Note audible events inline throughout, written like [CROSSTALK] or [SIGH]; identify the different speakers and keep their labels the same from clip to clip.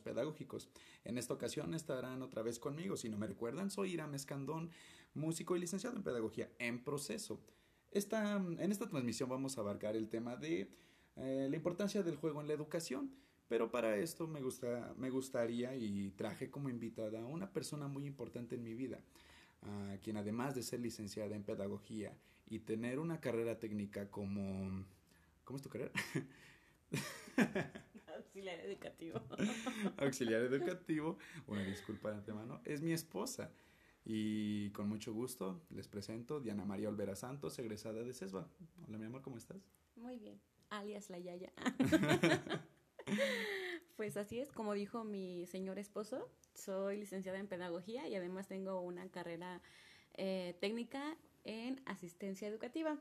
Speaker 1: Pedagógicos. En esta ocasión estarán otra vez conmigo. Si no me recuerdan, soy Iram Escandón, músico y licenciado en Pedagogía en proceso. Esta, en esta transmisión vamos a abarcar el tema de eh, la importancia del juego en la educación. Pero para esto me, gusta, me gustaría y traje como invitada a una persona muy importante en mi vida, quien además de ser licenciada en Pedagogía y tener una carrera técnica como... ¿Cómo es tu carrera? [LAUGHS]
Speaker 2: Auxiliar educativo. [LAUGHS]
Speaker 1: Auxiliar educativo, una disculpa de antemano, es mi esposa. Y con mucho gusto les presento Diana María Olvera Santos, egresada de CESBA. Hola, mi amor, ¿cómo estás?
Speaker 2: Muy bien, alias la Yaya. [LAUGHS] pues así es, como dijo mi señor esposo, soy licenciada en pedagogía y además tengo una carrera eh, técnica en asistencia educativa.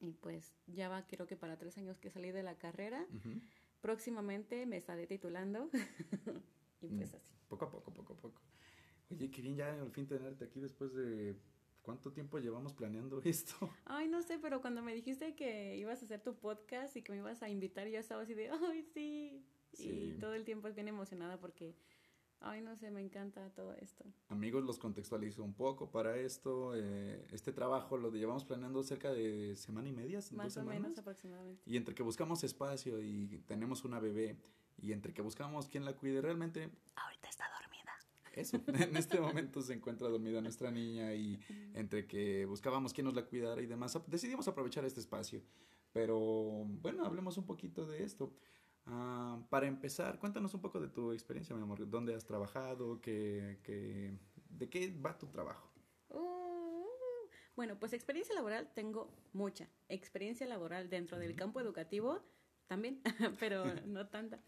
Speaker 2: Y pues ya va, creo que para tres años que salí de la carrera. Próximamente me estaré titulando. [LAUGHS] y pues mm, así.
Speaker 1: Poco a poco, poco a poco. Oye, qué bien ya al fin tenerte aquí después de ¿Cuánto tiempo llevamos planeando esto? [LAUGHS]
Speaker 2: Ay, no sé, pero cuando me dijiste que ibas a hacer tu podcast y que me ibas a invitar, yo estaba así de, ay, sí. sí. Y todo el tiempo es bien emocionada porque Ay, no sé, me encanta todo esto.
Speaker 1: Amigos, los contextualizo un poco para esto. Eh, este trabajo lo llevamos planeando cerca de semana y media,
Speaker 2: Más o menos aproximadamente.
Speaker 1: Y entre que buscamos espacio y tenemos una bebé y entre que buscamos quién la cuide, realmente...
Speaker 2: Ahorita está dormida.
Speaker 1: Eso, [LAUGHS] en este momento se encuentra dormida nuestra niña y entre que buscábamos quién nos la cuidara y demás, decidimos aprovechar este espacio. Pero bueno, hablemos un poquito de esto. Ah, para empezar, cuéntanos un poco de tu experiencia, mi amor. ¿Dónde has trabajado? ¿Qué, qué, ¿De qué va tu trabajo?
Speaker 2: Uh, bueno, pues experiencia laboral tengo mucha. Experiencia laboral dentro del campo educativo también, [LAUGHS] pero [LAUGHS] no tanta.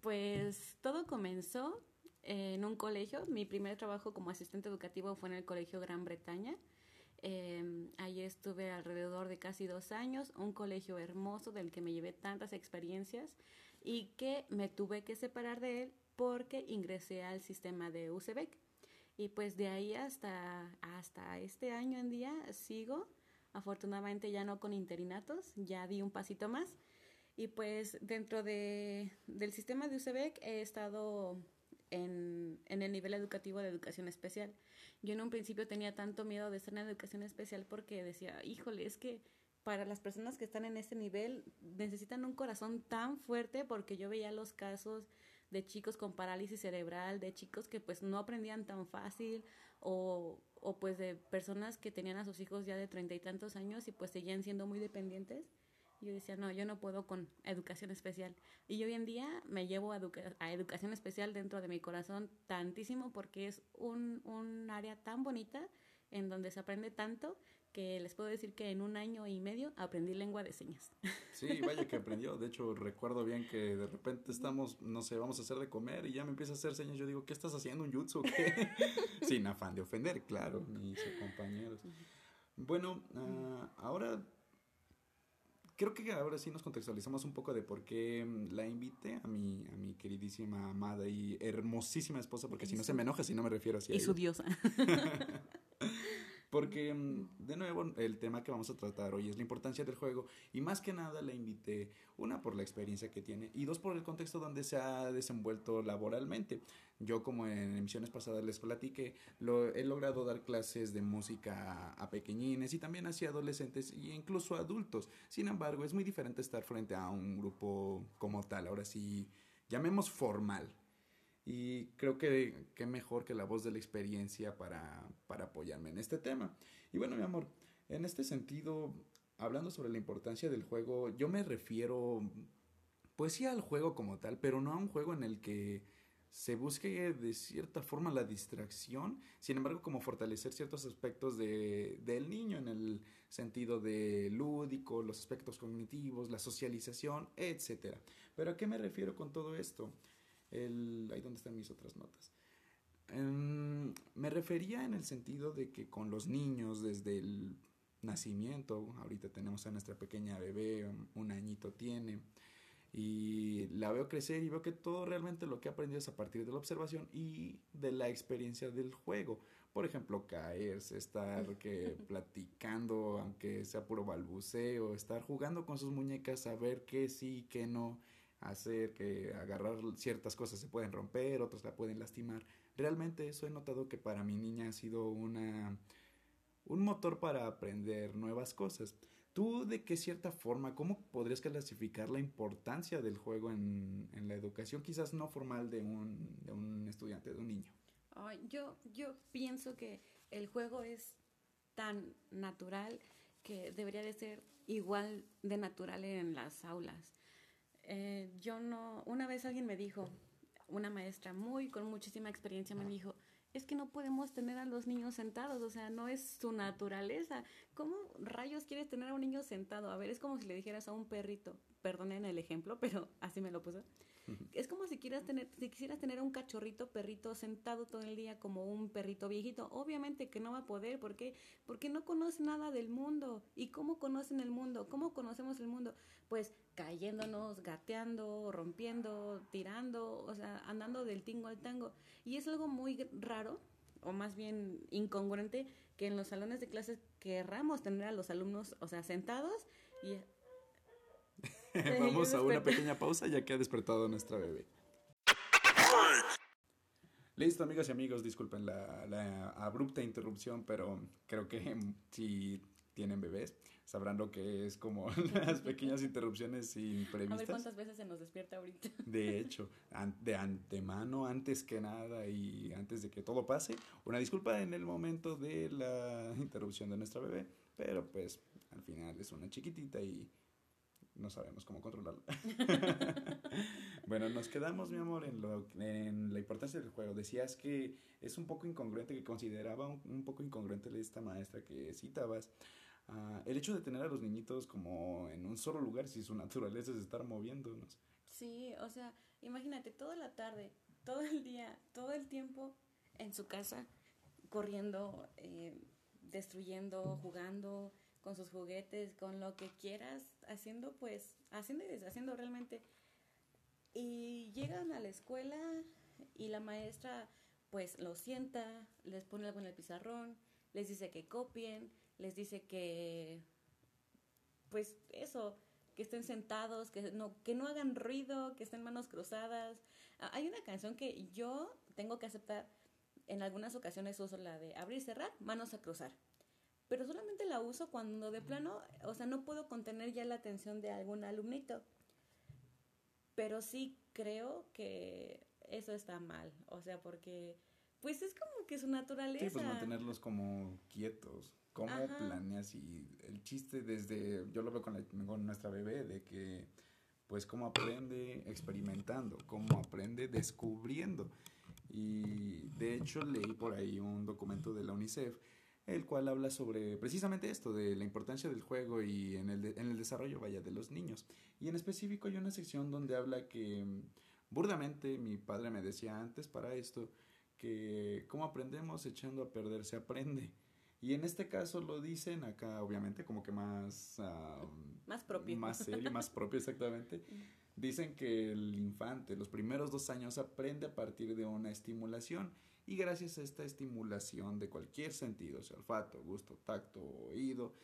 Speaker 2: Pues todo comenzó en un colegio. Mi primer trabajo como asistente educativo fue en el Colegio Gran Bretaña. Eh, ahí estuve alrededor de casi dos años, un colegio hermoso del que me llevé tantas experiencias y que me tuve que separar de él porque ingresé al sistema de UCBEC. Y pues de ahí hasta, hasta este año en día sigo, afortunadamente ya no con interinatos, ya di un pasito más. Y pues dentro de, del sistema de UCBEC he estado en, en, el nivel educativo de educación especial. Yo en un principio tenía tanto miedo de estar en educación especial porque decía, híjole, es que para las personas que están en ese nivel necesitan un corazón tan fuerte porque yo veía los casos de chicos con parálisis cerebral, de chicos que pues no aprendían tan fácil o, o pues de personas que tenían a sus hijos ya de treinta y tantos años y pues seguían siendo muy dependientes. Yo decía, no, yo no puedo con educación especial. Y hoy en día me llevo a, a educación especial dentro de mi corazón tantísimo porque es un, un área tan bonita en donde se aprende tanto que les puedo decir que en un año y medio aprendí lengua de señas. [LAUGHS]
Speaker 1: Sí, vaya que aprendió. De hecho, recuerdo bien que de repente estamos, no sé, vamos a hacer de comer y ya me empieza a hacer señas. Yo digo, ¿qué estás haciendo? ¿Un jutsu? ¿Qué? [LAUGHS] Sin afán de ofender, claro, mis compañeros. Bueno, uh, ahora creo que ahora sí nos contextualizamos un poco de por qué la invité a mi, a mi queridísima, amada y hermosísima esposa, porque si no se me enoja si no me refiero así.
Speaker 2: Y su diosa.
Speaker 1: Porque, mm, de nuevo, el tema que vamos a tratar hoy es la importancia del juego y más que nada la invité, una, por la experiencia que tiene y dos, por el contexto donde se ha desenvuelto laboralmente. Yo, como en emisiones pasadas les platiqué, lo, he logrado dar clases de música a, pequeñines y también hacia adolescentes e incluso adultos. Sin embargo, es muy diferente estar frente a un grupo como tal, ahora sí, llamemos formal y creo que qué mejor que la voz de la experiencia para, para apoyarme en este tema. Y bueno, mi amor, en este sentido, hablando sobre la importancia del juego, yo me refiero, pues sí al juego como tal, pero no a un juego en el que se busque de cierta forma la distracción, sin embargo como fortalecer ciertos aspectos de, del niño en el sentido de lúdico, los aspectos cognitivos, la socialización, etcétera. Pero ¿a qué me refiero con todo esto? El, ahí donde están mis otras notas. Em, me refería en el sentido de que con los niños desde el nacimiento, ahorita tenemos a nuestra pequeña bebé, un añito tiene, y la veo crecer y veo que todo realmente lo que aprendido es a partir de la observación y de la experiencia del juego. Por ejemplo, caerse, estar [LAUGHS] que platicando, aunque sea puro balbuceo, estar jugando con sus muñecas, saber qué sí, qué no, hacer que agarrar ciertas cosas se pueden romper, otras la pueden lastimar. Realmente eso he notado que para mi niña ha sido una un motor para aprender nuevas cosas. ¿Tú de qué cierta forma, cómo podrías clasificar la importancia del juego en, en la educación, quizás no formal de un, de un estudiante, de un niño?
Speaker 2: yo, yo pienso que el juego es tan natural que debería de ser igual de natural en las aulas. Eh, yo no, una vez alguien me dijo, una maestra muy con muchísima experiencia me dijo, es que no podemos tener a los niños sentados, o sea, no es su naturaleza. ¿Cómo rayos quieres tener a un niño sentado? A ver, es como si le dijeras a un perrito, perdonen el ejemplo, pero así me lo puso. Es como si quieras tener, si quisieras tener un cachorrito perrito sentado todo el día como un perrito viejito, obviamente que no va a poder, ¿por qué? Porque no conoce nada del mundo. ¿Y cómo conocen el mundo? ¿Cómo conocemos el mundo? Pues cayéndonos, gateando, rompiendo, tirando, o sea, andando del tingo al tango. Y es algo muy raro, o más bien incongruente, que en los salones de clases querramos tener a los alumnos, o sea, sentados y [LAUGHS]
Speaker 1: Vamos a una pequeña pausa ya que ha despertado nuestra bebé. Listo, amigas y amigos, disculpen la, abrupta interrupción, pero creo que si tienen bebés sabrán lo que es como [LAUGHS] las pequeñas interrupciones imprevistas. A
Speaker 2: ver cuántas veces se nos despierta ahorita.
Speaker 1: De [LAUGHS] hecho, de antemano, antes que nada y antes de que todo pase, una disculpa en el momento de la interrupción de nuestra bebé, pero pues al final es una chiquitita y no sabemos cómo controlarlo. [LAUGHS] bueno, nos quedamos, mi amor, en, lo, en la importancia del juego. Decías que es un poco incongruente, que consideraba un, poco incongruente esta maestra que citabas. Uh, el hecho de tener a los niñitos como en un solo lugar, si su naturaleza es estar moviéndonos.
Speaker 2: Sí, o sea, imagínate toda la tarde, todo el día, todo el tiempo en su casa, corriendo, eh, destruyendo, jugando, con sus juguetes, con lo que quieras, haciendo pues, haciendo y deshaciendo realmente. Y llegan a la escuela y la maestra pues los sienta, les pone algo en el pizarrón, les dice que copien, les dice que pues eso, que estén sentados, que no, que no hagan ruido, que estén manos cruzadas. Ah, hay una canción que yo tengo que aceptar, en algunas ocasiones uso la de abrir y cerrar, manos a cruzar pero solamente la uso cuando de plano, o sea, no puedo contener ya la atención de algún alumnito. Pero sí creo que eso está mal, o sea, porque pues es como que su naturaleza.
Speaker 1: Sí, pues mantenerlos como quietos. ¿Cómo planeas? Y el chiste desde, yo lo veo con, con nuestra bebé, de que pues cómo aprende experimentando, cómo aprende descubriendo. Y de hecho leí por ahí un documento de la UNICEF el cual habla sobre precisamente esto, de la importancia del juego y en el, en el desarrollo, vaya, de los niños. Y en específico hay una sección donde habla que, mm, burdamente, mi padre me decía antes para esto, que cómo aprendemos echando a perder se aprende. Y en este caso lo dicen acá, obviamente, como que más...
Speaker 2: más propio.
Speaker 1: Más serio, más propio exactamente. [LAUGHS] Dicen que el infante, los primeros dos años, aprende a partir de una estimulación y gracias a esta estimulación de cualquier sentido, sea olfato, gusto, tacto, oído,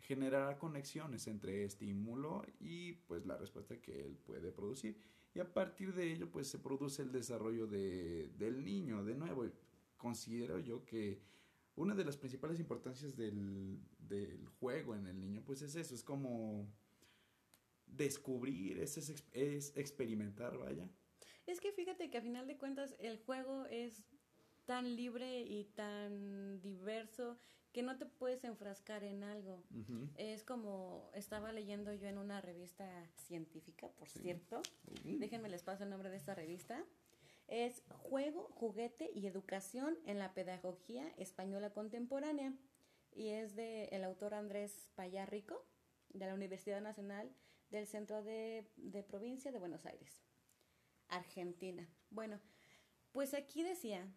Speaker 1: generará conexiones entre estímulo y pues la respuesta que él puede producir. Y a partir de ello pues se produce el desarrollo de, del niño. De nuevo, considero yo que una de las principales importancias del, del juego en el niño pues es eso, es como descubrir, es, es experimentar, vaya.
Speaker 2: Es que fíjate que a final de cuentas el juego es tan libre y tan diverso que no te puedes enfrascar en algo. Es como estaba leyendo yo en una revista científica, por cierto. Déjenme les paso el nombre de esta revista. Es Juego, Juguete y Educación en la Pedagogía Española Contemporánea. Y es de el autor Andrés Payarrico, de la Universidad Nacional del Centro de Provincia de Buenos Aires. Argentina. Bueno, pues aquí decía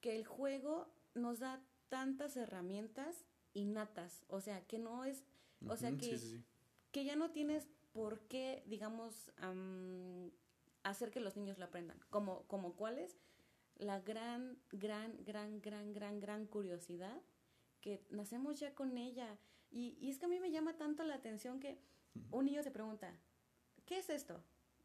Speaker 2: que el juego nos da tantas herramientas innatas, o sea, que no es, o sea, que, que ya no tienes por qué, digamos, hacer que los niños lo aprendan. Como, como cuál es la gran, gran, gran, gran, gran, gran curiosidad que nacemos ya con ella. Y, y es que a mí me llama tanto la atención que un niño se pregunta, ¿qué es esto?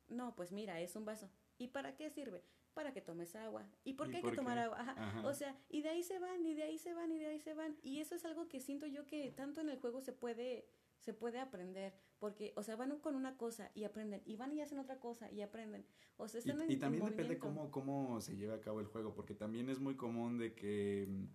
Speaker 2: No, pues mira, es un vaso. ¿Y para qué sirve? Para que tomes agua. ¿Y por qué hay que tomar agua? O sea, y de ahí se van, y de ahí se van, y de ahí se van. Y eso es algo que siento yo que tanto en el juego se puede se puede aprender, porque, o sea, van con una cosa y aprenden, y van y hacen otra cosa y aprenden. O sea, están
Speaker 1: y, y también depende cómo, cómo se lleva a cabo el juego, porque también es muy común de que mm,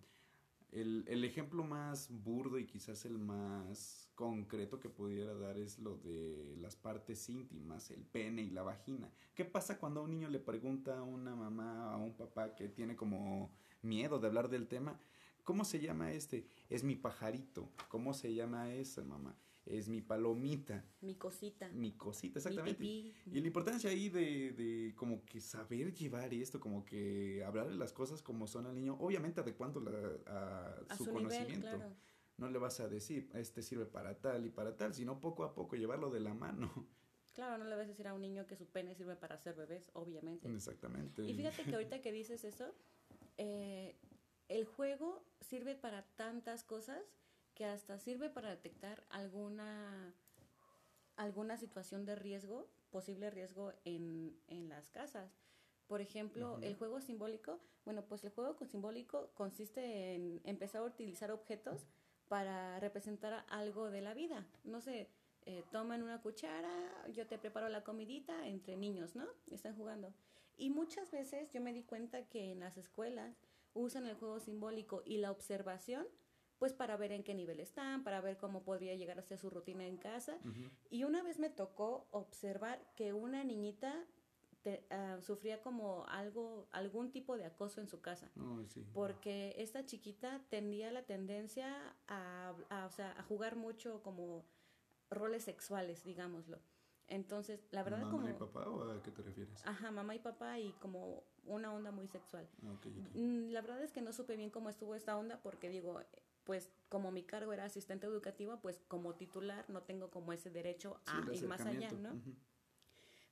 Speaker 1: el, el ejemplo más burdo y quizás el más concreto que pudiera dar es lo de las partes íntimas, el pene y la vagina. ¿Qué pasa cuando a un niño le pregunta a una mamá o a un papá que tiene como miedo de hablar del tema? ¿Cómo se llama este? Es mi pajarito. ¿Cómo se llama esa mamá? es mi palomita.
Speaker 2: Mi cosita.
Speaker 1: Mi cosita, exactamente. Y la importancia ahí de, de como que saber llevar esto, como que hablar de las cosas como son al niño, obviamente adecuando a, a, su, conocimiento. No le vas a decir, este sirve para tal y para tal, sino poco a poco llevarlo de la mano.
Speaker 2: Claro, no le vas a decir a un niño que su pene sirve para hacer bebés, obviamente.
Speaker 1: Exactamente.
Speaker 2: Y fíjate que ahorita que dices eso, eh, el juego sirve para tantas cosas que hasta sirve para detectar alguna, alguna situación de riesgo, posible riesgo en, en las casas. Por ejemplo, el juego simbólico, bueno, pues el juego simbólico consiste en empezar a utilizar objetos para representar algo de la vida. No sé, eh, toman una cuchara, yo te preparo la comidita entre niños, ¿no? Están jugando. Y muchas veces yo me di cuenta que en las escuelas usan el juego simbólico y la observación pues para ver en qué nivel están, para ver cómo podría llegar a ser su rutina en casa. Y una vez me tocó observar que una niñita ah, sufría como algo, algún tipo de acoso en su casa. Porque esta chiquita tendía la tendencia a, o sea, a jugar mucho como roles sexuales, digámoslo. Entonces, la verdad
Speaker 1: ¿Mamá y papá o a qué te refieres?
Speaker 2: Ajá, mamá y papá y como una onda muy sexual. Ah, mm, la verdad es que no supe bien cómo estuvo esta onda porque digo, pues como mi cargo era asistente educativa, pues como titular no tengo como ese derecho a ir más allá, ¿no?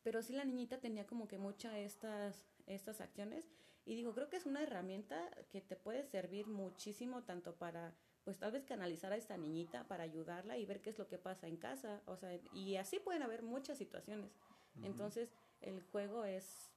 Speaker 2: Pero sí la niñita tenía como que muchas estas, estas acciones y digo, creo que es una herramienta que te puede servir muchísimo tanto para, pues tal vez canalizar a esta niñita para ayudarla y ver qué es lo que pasa en casa, o sea, y así pueden haber muchas situaciones. Entonces, el juego es,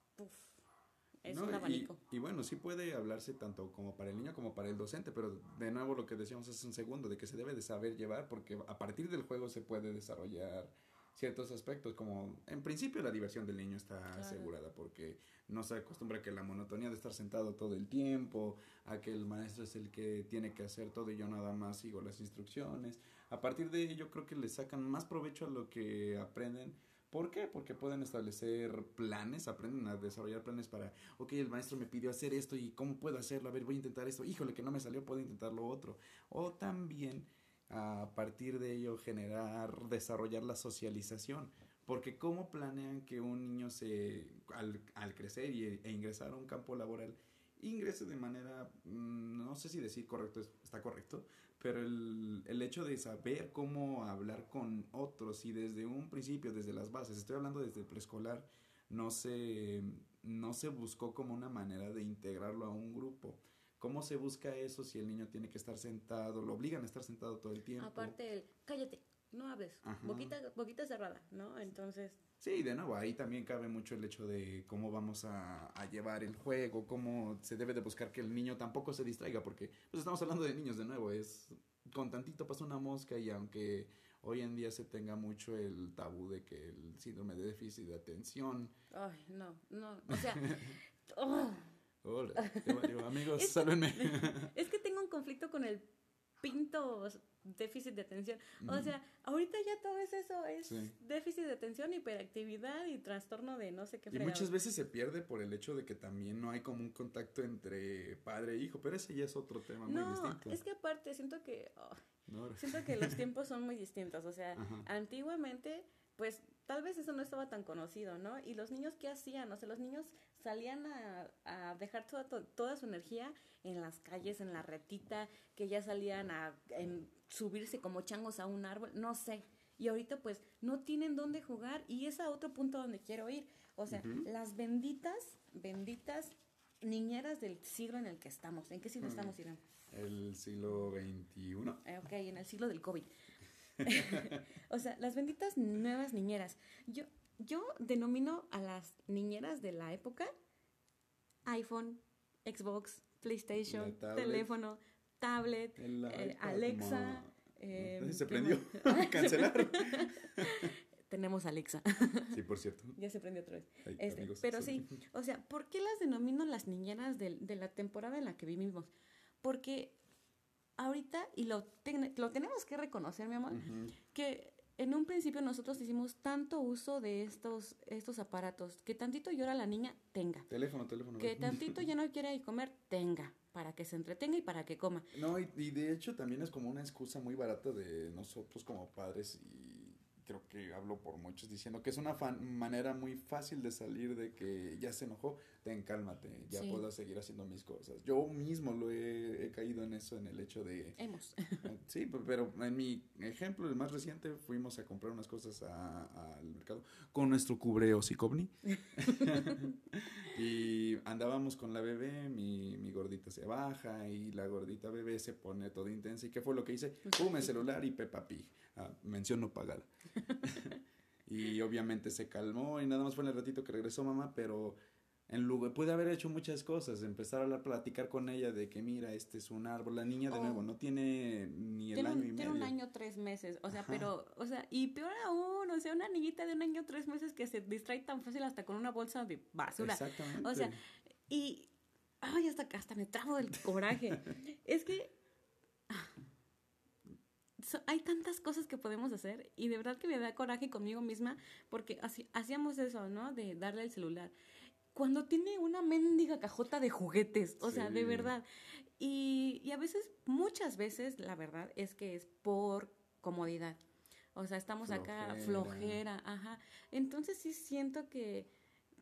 Speaker 2: es un abanico.
Speaker 1: Y, bueno, sí puede hablarse tanto como para el niño como para el docente, pero de nuevo lo que decíamos hace un segundo, de que se debe de saber llevar, porque a partir del juego se puede desarrollar ciertos aspectos, como en principio la diversión del niño está asegurada, porque no se acostumbra a que la monotonía de estar sentado todo el tiempo, a que el maestro es el que tiene que hacer todo y yo nada más sigo las instrucciones. A partir de ello creo que le sacan más provecho a lo que aprenden ¿Por qué? Porque pueden establecer planes, aprenden a desarrollar planes para, ok, el maestro me pidió hacer esto y cómo puedo hacerlo, a ver, voy a intentar esto, híjole, que no me salió, puedo intentar lo otro. O también a partir de ello generar, desarrollar la socialización. Porque cómo planean que un niño se, al, al crecer y, e ingresar a un campo laboral, ingrese de manera, mm, no sé si decir correcto, está correcto, pero el, el, hecho de saber cómo hablar con otros y desde un principio, desde las bases, estoy hablando desde preescolar, no se, no se buscó como una manera de integrarlo a un grupo. ¿Cómo se busca eso si el niño tiene que estar sentado? Lo obligan a estar sentado todo el tiempo.
Speaker 2: Aparte, el, cállate, no hables, boquita, boquita cerrada, ¿no? Entonces...
Speaker 1: Sí, de nuevo, ahí también cabe mucho el hecho de cómo vamos a, a, llevar el juego, cómo se debe de buscar que el niño tampoco se distraiga, porque pues estamos hablando de niños de nuevo, es con tantito pasa una mosca y aunque hoy en día se tenga mucho el tabú de que el síndrome de déficit de atención.
Speaker 2: Ay, no, no, o sea... [LAUGHS] oh.
Speaker 1: Hola, [LAUGHS] amigos, es [LAUGHS]
Speaker 2: es que tengo un conflicto con el pinto déficit de atención. O sea, ahorita ya todo es eso, es déficit de atención, hiperactividad y trastorno de no sé qué.
Speaker 1: Y muchas veces se pierde por el hecho de que también no hay como un contacto entre padre e hijo, pero ese ya es otro tema muy distinto.
Speaker 2: Es que aparte siento que oh, siento que los [LAUGHS] tiempos son muy distintos, o sea, antiguamente pues tal vez eso no estaba tan conocido, ¿no? Y los niños, ¿qué hacían? O sea, los niños salían a, a dejar toda, toda su energía en las calles, en la retita, que ya salían a subirse como changos a un árbol, no sé. y ahorita pues no tienen dónde jugar y es a otro punto donde quiero ir. O sea, las benditas, benditas niñeras del siglo en el que estamos. ¿En qué siglo estamos, Irán?
Speaker 1: El siglo XXI.
Speaker 2: Ok, en el siglo del COVID. [LAUGHS] o sea, las benditas nuevas niñeras. Yo, yo denomino a las niñeras de la época iPhone, Xbox, PlayStation, teléfono, tablet, eh, Alexa.
Speaker 1: Eh, se prendió. [LAUGHS] Cancelar. [LAUGHS]
Speaker 2: Tenemos Alexa.
Speaker 1: Sí, por cierto.
Speaker 2: ya se prendió otra vez. Este, pero sí, o sea, ¿por qué las denomino las niñeras de, de la temporada en la que vivimos? Porque ahorita, y lo, lo tenemos que reconocer, mi amor, que en un principio nosotros hicimos tanto uso de estos, estos aparatos, que tantito llora la niña, tenga.
Speaker 1: Teléfono, teléfono.
Speaker 2: Que [LAUGHS] tantito ya no quiere ir comer, tenga, para que se entretenga y para que coma.
Speaker 1: No, y, y de hecho también es como una excusa muy barata de nosotros como padres y creo que hablo por muchos diciendo que es una manera muy fácil de salir de que ya se enojó, ten cálmate, ya puedo seguir haciendo mis cosas. Yo mismo lo he, caído en eso, en el hecho de...
Speaker 2: Hemos. [LAUGHS]
Speaker 1: sí, pero en mi ejemplo, el más reciente, fuimos a comprar unas cosas al mercado con nuestro cubreos y covni. [LAUGHS] [LAUGHS] y andábamos con la bebé, mi, mi gordita se baja y la gordita bebé se pone toda intensa. ¿Y qué fue lo que hice? Pum, el celular y Peppa Pig. Ah, mención no pagada. y obviamente se calmó y nada más fue en el ratito que regresó mamá, pero en lugar, puede haber hecho muchas cosas, empezar a hablar, platicar con ella de que mira, este es un árbol, la niña de nuevo no tiene ni el año y medio.
Speaker 2: Tiene un año tres meses, o sea, pero, o sea, y peor aún, o sea, una niñita de un año tres meses que se distrae tan fácil hasta con una bolsa de basura. Exactamente. O sea, y, ay, hasta, hasta me trabo del coraje. es que hay tantas cosas que podemos hacer y de verdad que me da coraje conmigo misma porque así, hacíamos eso, ¿no? De darle el celular. Cuando tiene una mendiga cajota de juguetes, o sea, de verdad. Y, y a veces, muchas veces, la verdad es que es por comodidad. O sea, estamos acá flojera, ajá. Entonces sí siento que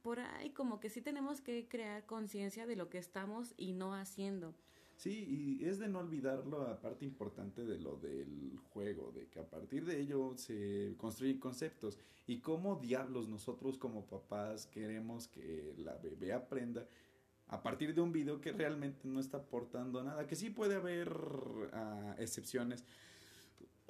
Speaker 2: por ahí como que sí tenemos que crear conciencia de lo que estamos y no haciendo.
Speaker 1: Sí, y es de no olvidarlo la parte importante de lo del juego, de que a partir de ello se construyen conceptos y cómo diablos nosotros como papás queremos que la bebé aprenda a partir de un video que realmente no está aportando nada, que sí puede haber ah, excepciones,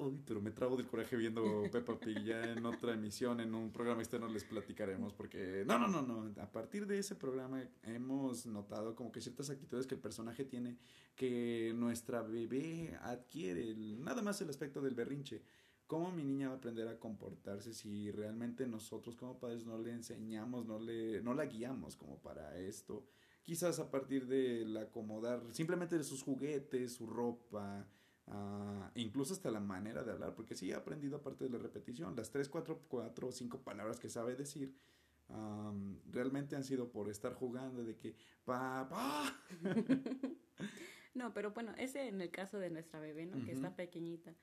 Speaker 1: Uy, pero me trago del coraje viendo Peppa Pig ya en otra emisión, en un programa externo les platicaremos porque no, no, no, no, a partir de ese programa hemos notado como que ciertas actitudes que el personaje tiene que nuestra bebé adquiere, nada más el aspecto del berrinche. ¿Cómo mi niña va a aprender a comportarse si realmente nosotros como padres no le enseñamos, no le no la guiamos como para esto? Quizás a partir de la acomodar simplemente de sus juguetes, su ropa, Uh, incluso hasta la manera de hablar, porque sí he aprendido aparte de la repetición, las tres, cuatro, cuatro o cinco palabras que sabe decir, um, realmente han sido por estar jugando de que papá. [LAUGHS]
Speaker 2: no, pero bueno, ese en el caso de nuestra bebé, ¿no? Que está pequeñita.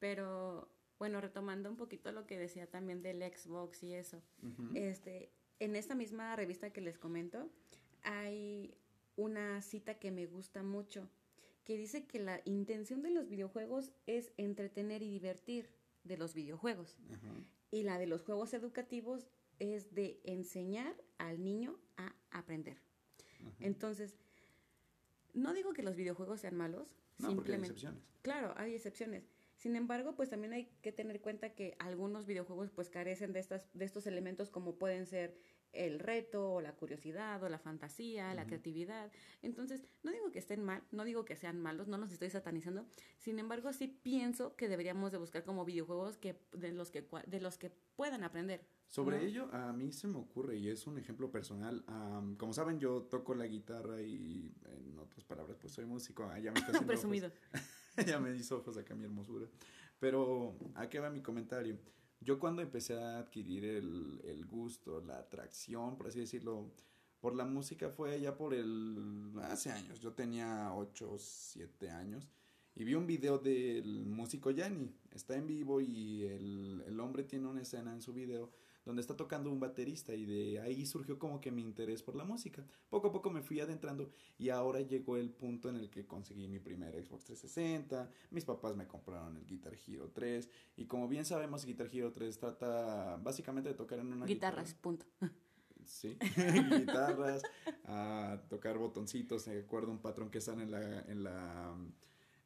Speaker 2: Pero bueno, retomando un poquito lo que decía también del Xbox y eso, este, en esta misma revista que les comento, hay una cita que me gusta mucho que dice que la intención de los videojuegos es entretener y divertir de los videojuegos. Y la de los juegos educativos es de enseñar al niño a aprender. Entonces, no digo que los videojuegos sean malos,
Speaker 1: simplemente. hay excepciones.
Speaker 2: Claro, hay excepciones. Sin embargo, pues también hay que tener cuenta que algunos videojuegos pues carecen de estas de estos elementos como pueden ser el reto o la curiosidad o la fantasía, la creatividad. Entonces, no digo que estén mal, no digo que sean malos, no los estoy satanizando. Sin embargo, sí pienso que deberíamos de buscar como videojuegos que de los que de los que puedan aprender.
Speaker 1: Sobre ello, a mí se me ocurre y es un ejemplo personal. como saben, yo toco la guitarra y, en otras palabras, pues soy músico. Ah, ya me está [LAUGHS]
Speaker 2: Presumido. [LAUGHS]
Speaker 1: ya me hizo ojos acá mi hermosura. Pero, ¿a qué va mi comentario? Yo cuando empecé a adquirir el, el gusto, la atracción, por así decirlo, por la música fue ya por el... hace años, yo tenía 8 o 7 años y vi un video del músico Yanni, está en vivo y el, el hombre tiene una escena en su video donde está tocando un baterista y de ahí surgió como que mi interés por la música. Poco a poco me fui adentrando y ahora llegó el punto en el que conseguí mi primer Xbox 360, mis papás me compraron el Guitar Hero 3 y como bien sabemos Guitar Hero 3 trata básicamente de tocar en una
Speaker 2: guitarras, punto.
Speaker 1: Sí, [LAUGHS] guitarras, a tocar botoncitos, de acuerdo un patrón que sale en la, en la,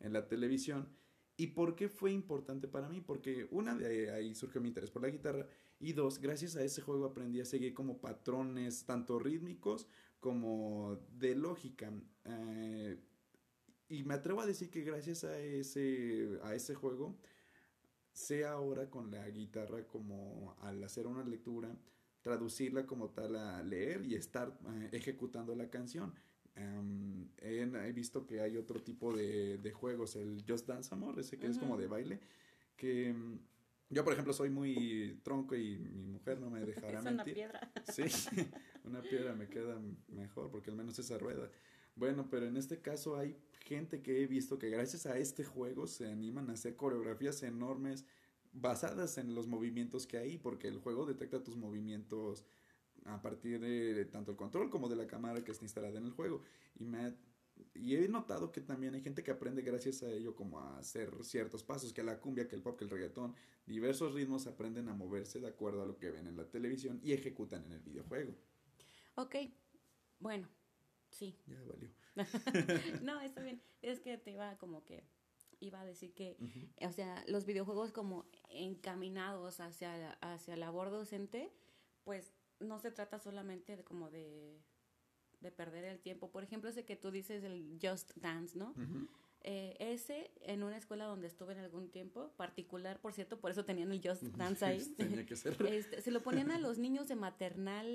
Speaker 1: en la televisión. ¿Y por qué fue importante para mí? Porque una de ahí surgió mi interés por la guitarra y dos, gracias a ese juego aprendí a seguir como patrones tanto rítmicos como de lógica. Eh, y me atrevo a decir que gracias a ese, a ese juego, sé ahora con la guitarra como al hacer una lectura, traducirla como tal a leer y estar eh, ejecutando la canción. Em, he, visto que hay otro tipo de, de, juegos, el Just Dance Amor, ese que es como de baile, que yo por ejemplo soy muy tronco y mi mujer no me [LAUGHS] dejará
Speaker 2: es
Speaker 1: mentir.
Speaker 2: una piedra.
Speaker 1: Sí, [LAUGHS] una piedra me queda mejor porque al menos esa rueda. Bueno, pero en este caso hay gente que he visto que gracias a este juego se animan a hacer coreografías enormes basadas en los movimientos que hay, porque el juego detecta tus movimientos a partir de, tanto el control como de la cámara que está instalada en el juego. Y, me, y he notado que también hay gente que aprende gracias a ello como a hacer ciertos pasos, que la cumbia, que el pop, que el reggaetón, diversos ritmos aprenden a moverse de acuerdo a lo que ven en la televisión y ejecutan en el videojuego.
Speaker 2: Ok, bueno, sí.
Speaker 1: Ya valió. [LAUGHS] [LAUGHS]
Speaker 2: no, está bien. Es que te iba como que iba a decir que, o sea, los videojuegos como encaminados hacia, hacia la labor docente, pues no se trata solamente de como de, de perder el tiempo. Por ejemplo, ese que tú dices, el Just Dance, ¿no? Eh, ese, en una escuela donde estuve en algún tiempo, particular, por cierto, por eso tenían el Just Dance ahí. [LAUGHS]
Speaker 1: Tenía que ser.
Speaker 2: Este, se lo ponían a [LAUGHS] los niños de maternal,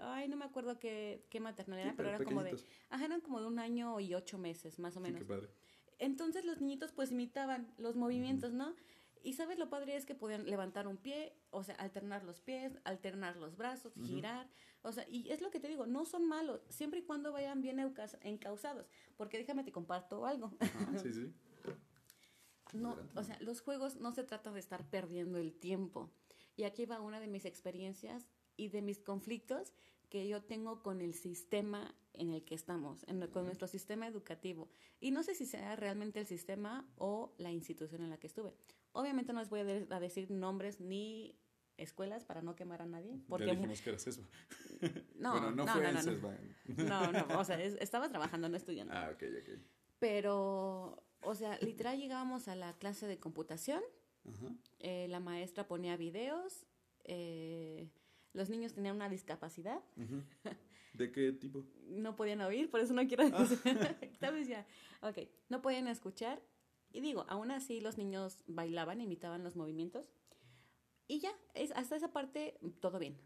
Speaker 2: ay, no me acuerdo qué, qué maternal era, pero, era como de, ajá, eran como de un año y ocho meses, más o menos.
Speaker 1: qué padre.
Speaker 2: Entonces los niñitos pues imitaban los movimientos, ¿no? Y sabes lo padre es que podían levantar un pie, o sea, alternar los pies, alternar los brazos, girar, o sea, y es lo que te digo, no son malos, siempre y cuando vayan bien encausados, porque déjame te comparto algo.
Speaker 1: sí, sí.
Speaker 2: No, o sea, los juegos no se trata de estar perdiendo el tiempo. Y aquí va una de mis experiencias y de mis conflictos que yo tengo con el sistema en el que estamos, en, con nuestro sistema educativo. Y no sé si sea realmente el sistema o la institución en la que estuve. Obviamente no les voy a, decir nombres ni escuelas para no quemar a nadie.
Speaker 1: Porque ya dijimos que eras eso. [LAUGHS]
Speaker 2: No,
Speaker 1: bueno, no,
Speaker 2: no,
Speaker 1: fue
Speaker 2: no,
Speaker 1: en
Speaker 2: no, no, o sea, estaba trabajando, no estudiando.
Speaker 1: Ah, ok, ok.
Speaker 2: Pero, o sea, literal llegábamos a la clase de computación, eh, la maestra ponía videos, eh, los niños tenían una discapacidad. [LAUGHS]
Speaker 1: ¿De qué tipo?
Speaker 2: No podían oír, por eso no quiero ah. decir. [LAUGHS] ¿Sabes ya? Ok, no podían escuchar. Y digo, aún así los niños bailaban, imitaban los movimientos. Y ya, es, hasta esa parte todo bien.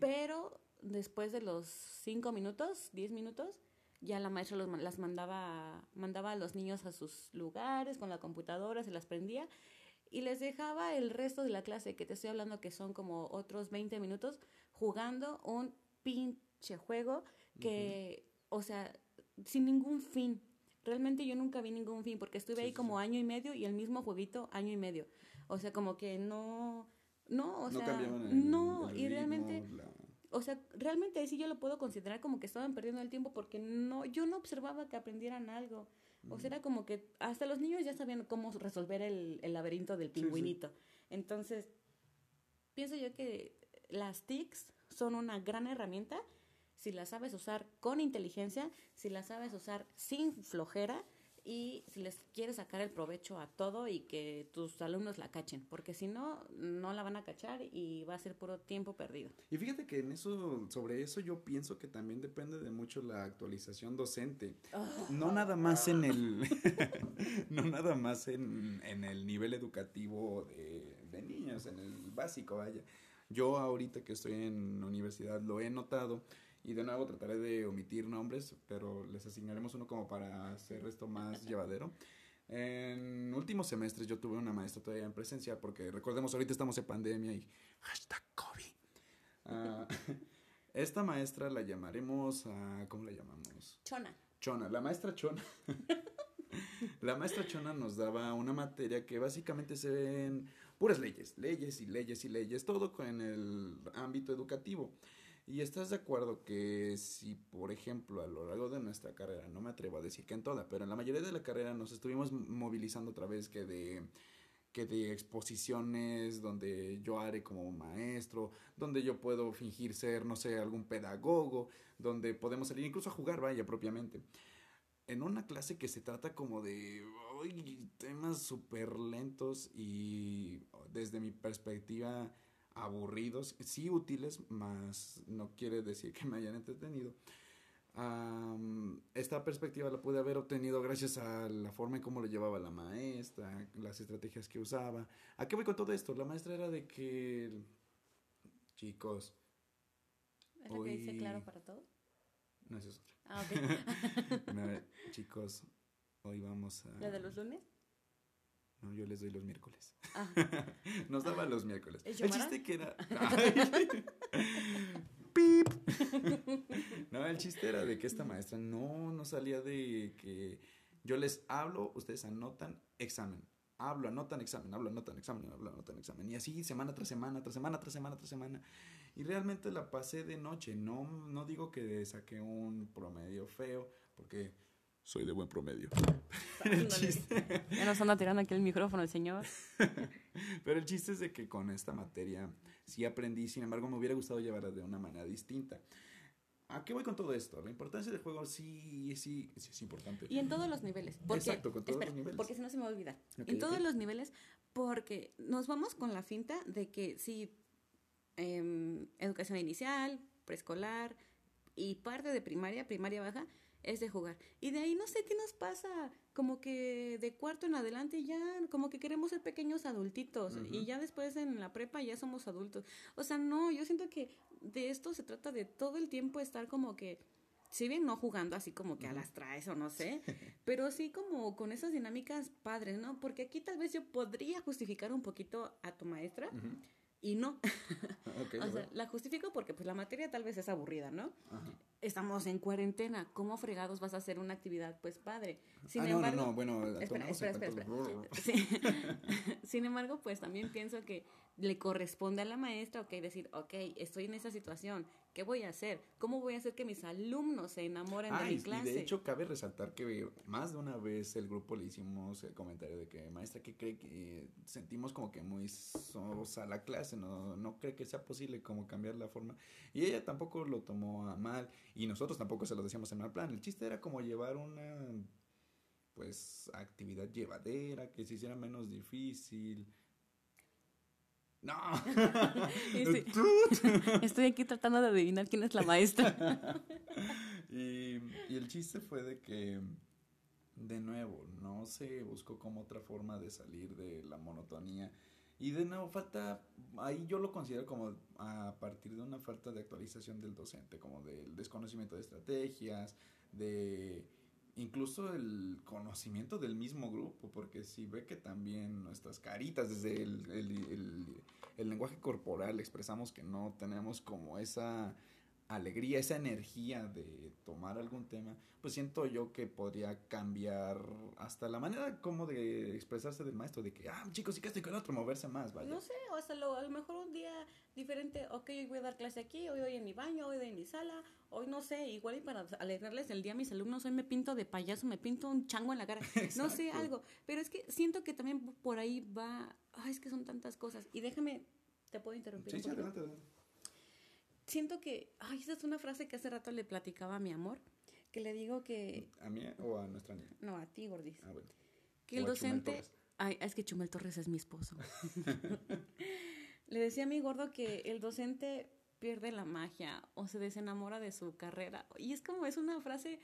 Speaker 2: Pero después de los cinco minutos, diez minutos, ya la maestra los, las mandaba, mandaba a los niños a sus lugares con la computadora, se las prendía y les dejaba el resto de la clase, que te estoy hablando que son como otros 20 minutos, jugando un pinche juego que, o sea, sin ningún fin. Realmente yo nunca vi ningún fin porque estuve ahí como año y medio y el mismo jueguito año y medio. O sea, como que no, no, o sea, no, y realmente, o sea, realmente ahí sí yo lo puedo considerar como que estaban perdiendo el tiempo porque no, yo no observaba que aprendieran algo. O sea, era como que hasta los niños ya sabían cómo resolver el, el laberinto del pingüinito. Entonces, pienso yo que las TICs son una gran herramienta si las sabes usar con inteligencia, si las sabes usar sin flojera y si les quieres sacar el provecho a todo y que tus alumnos la cachen, porque si no, no la van a cachar y va a ser puro tiempo perdido.
Speaker 1: Y fíjate que en eso, sobre eso yo pienso que también depende de mucho la actualización docente. Ah. No nada más en el, [LAUGHS] no nada más en, en el nivel educativo de, de niños, en el básico, vaya. Yo ahorita que estoy en universidad lo he notado y de nuevo trataré de omitir nombres, pero les asignaremos uno como para hacer esto más [LAUGHS] llevadero. En últimos semestres yo tuve una maestra todavía en presencia, porque recordemos, ahorita estamos en pandemia y hashtag COVID. Ah, [LAUGHS] esta maestra la llamaremos, ¿cómo la llamamos?
Speaker 2: Chona.
Speaker 1: Chona, la maestra Chona. [LAUGHS] La maestra Chona nos daba una materia que básicamente se ven puras leyes, leyes y leyes y leyes, todo en el ámbito educativo. Y estás de acuerdo que si, por ejemplo, a lo largo de nuestra carrera, no me atrevo a decir que en toda, pero en la mayoría de la carrera nos estuvimos movilizando otra vez que de que de exposiciones donde yo haré como maestro, donde yo puedo fingir ser, no sé, algún pedagogo, donde podemos salir incluso a jugar, vaya, propiamente. En una clase que se trata como de temas súper lentos y desde mi perspectiva aburridos, sí útiles, más no quiere decir que me hayan entretenido esta perspectiva la pude haber obtenido gracias a la forma en cómo lo llevaba la maestra, las estrategias que usaba. ¿A qué voy con todo esto? La maestra era de que, chicos,
Speaker 2: ¿Es lo que dice claro para todos?
Speaker 1: No, es otra.
Speaker 2: Ah, ok. [LAUGHS]
Speaker 1: chicos, hoy vamos a...
Speaker 2: ¿La de los lunes?
Speaker 1: No, yo les doy los miércoles. [LAUGHS]
Speaker 2: Ah.
Speaker 1: Nos daba los miércoles.
Speaker 2: ¿Es
Speaker 1: El chiste que era... [LAUGHS] [LAUGHS] ¡Pip! no, el chiste era de que esta maestra no, no salía de que yo les hablo, ustedes anotan examen. Hablo, anotan examen, hablo, anotan examen, hablo, anotan examen. Y así semana tras semana, tras semana, tras semana, tras semana. Y realmente la pasé de noche. No, no digo que saqué un promedio feo, porque soy de buen promedio. [LAUGHS] el chiste...
Speaker 2: Ya nos anda tirando aquí el micrófono el señor. [LAUGHS]
Speaker 1: Pero el chiste es de que con esta materia sí aprendí, sin embargo me hubiera gustado llevarla de una manera distinta. ¿A qué voy con todo esto? La importancia del juego sí, sí, sí es importante.
Speaker 2: Y en todos los niveles. Porque,
Speaker 1: Exacto, con todos
Speaker 2: espera,
Speaker 1: los niveles.
Speaker 2: Porque si no se me va a olvidar. En todos los niveles, porque nos vamos con la finta de que si em, educación inicial, preescolar y parte de primaria, primaria baja, es de jugar. Y de ahí no sé qué nos pasa, como que de cuarto en adelante ya, como que queremos ser pequeños adultitos y ya después en la prepa ya somos adultos. O sea, no, yo siento que de esto se trata de todo el tiempo estar como que, si bien no jugando así como que a las traes o no sé, [LAUGHS] pero sí como con esas dinámicas padres, ¿no? Porque aquí tal vez yo podría justificar un poquito a tu maestra y no. [LAUGHS]
Speaker 1: Ok, a [LAUGHS]
Speaker 2: o sea, la justifico porque pues la materia tal vez es aburrida, ¿no?
Speaker 1: Ajá.
Speaker 2: Estamos en cuarentena, ¿cómo fregados vas a hacer una actividad pues padre? Sin
Speaker 1: ah, no,
Speaker 2: embargo,
Speaker 1: no, no, bueno,
Speaker 2: Espera, espera, espera,
Speaker 1: los-
Speaker 2: Sí. [LAUGHS] Sin embargo, pues también pienso que le corresponde a la maestra, ok, decir, ok, estoy en esa situación, ¿qué voy a hacer? ¿Cómo voy a hacer que mis alumnos se enamoren
Speaker 1: Ah,
Speaker 2: de
Speaker 1: y,
Speaker 2: mi
Speaker 1: y
Speaker 2: clase?
Speaker 1: de hecho cabe resaltar que más de una vez el grupo le hicimos el comentario de que maestra que cree que sentimos como que muy sosa la clase, no, no cree que sea posible como cambiar la forma y ella tampoco lo tomó a mal y nosotros tampoco se lo decíamos en mal plan, el chiste era como llevar una pues actividad llevadera, que se hiciera menos difícil. No. [LAUGHS]
Speaker 2: Sí. [LAUGHS] Estoy aquí tratando de adivinar quién es la maestra. [LAUGHS]
Speaker 1: y, y el chiste fue de que, de nuevo, no se buscó como otra forma de salir de la monotonía. Y de nuevo, falta, ahí yo lo considero como a partir de una falta de actualización del docente, como del desconocimiento de estrategias, de incluso el conocimiento del mismo grupo, porque si ve que también nuestras caritas, desde el, el, el, el lenguaje corporal, expresamos que no tenemos como esa alegría, esa energía de tomar algún tema, pues siento yo que podría cambiar hasta la manera como de expresarse del maestro, de que, ah, chicos, y que estoy con otro, moverse más, vaya.
Speaker 2: No sé, o hasta lo, a lo mejor un día diferente, ok, hoy voy a dar clase aquí, hoy voy en mi baño, hoy en mi sala, hoy no sé, igual y para alegrarles el día a mis alumnos, hoy me pinto de payaso, me pinto un chango en la cara, [LAUGHS] no sé, algo, pero es que siento que también por ahí va, ay, es que son tantas cosas, y déjame, te puedo interrumpir.
Speaker 1: Sí,
Speaker 2: un
Speaker 1: sí,
Speaker 2: poquito?
Speaker 1: adelante, adelante.
Speaker 2: Siento que, ay, esa es una frase que hace rato le platicaba a mi amor, que le digo que,
Speaker 1: ¿A mí o a nuestra niña?
Speaker 2: no, a ti, Gordis,
Speaker 1: Ah, bueno.
Speaker 2: que el
Speaker 1: O
Speaker 2: docente... Ay, es que Chumel Torres es mi esposo. [LAUGHS] Le decía a mi gordo que el docente pierde la magia o se desenamora de su carrera. Y es como, es una frase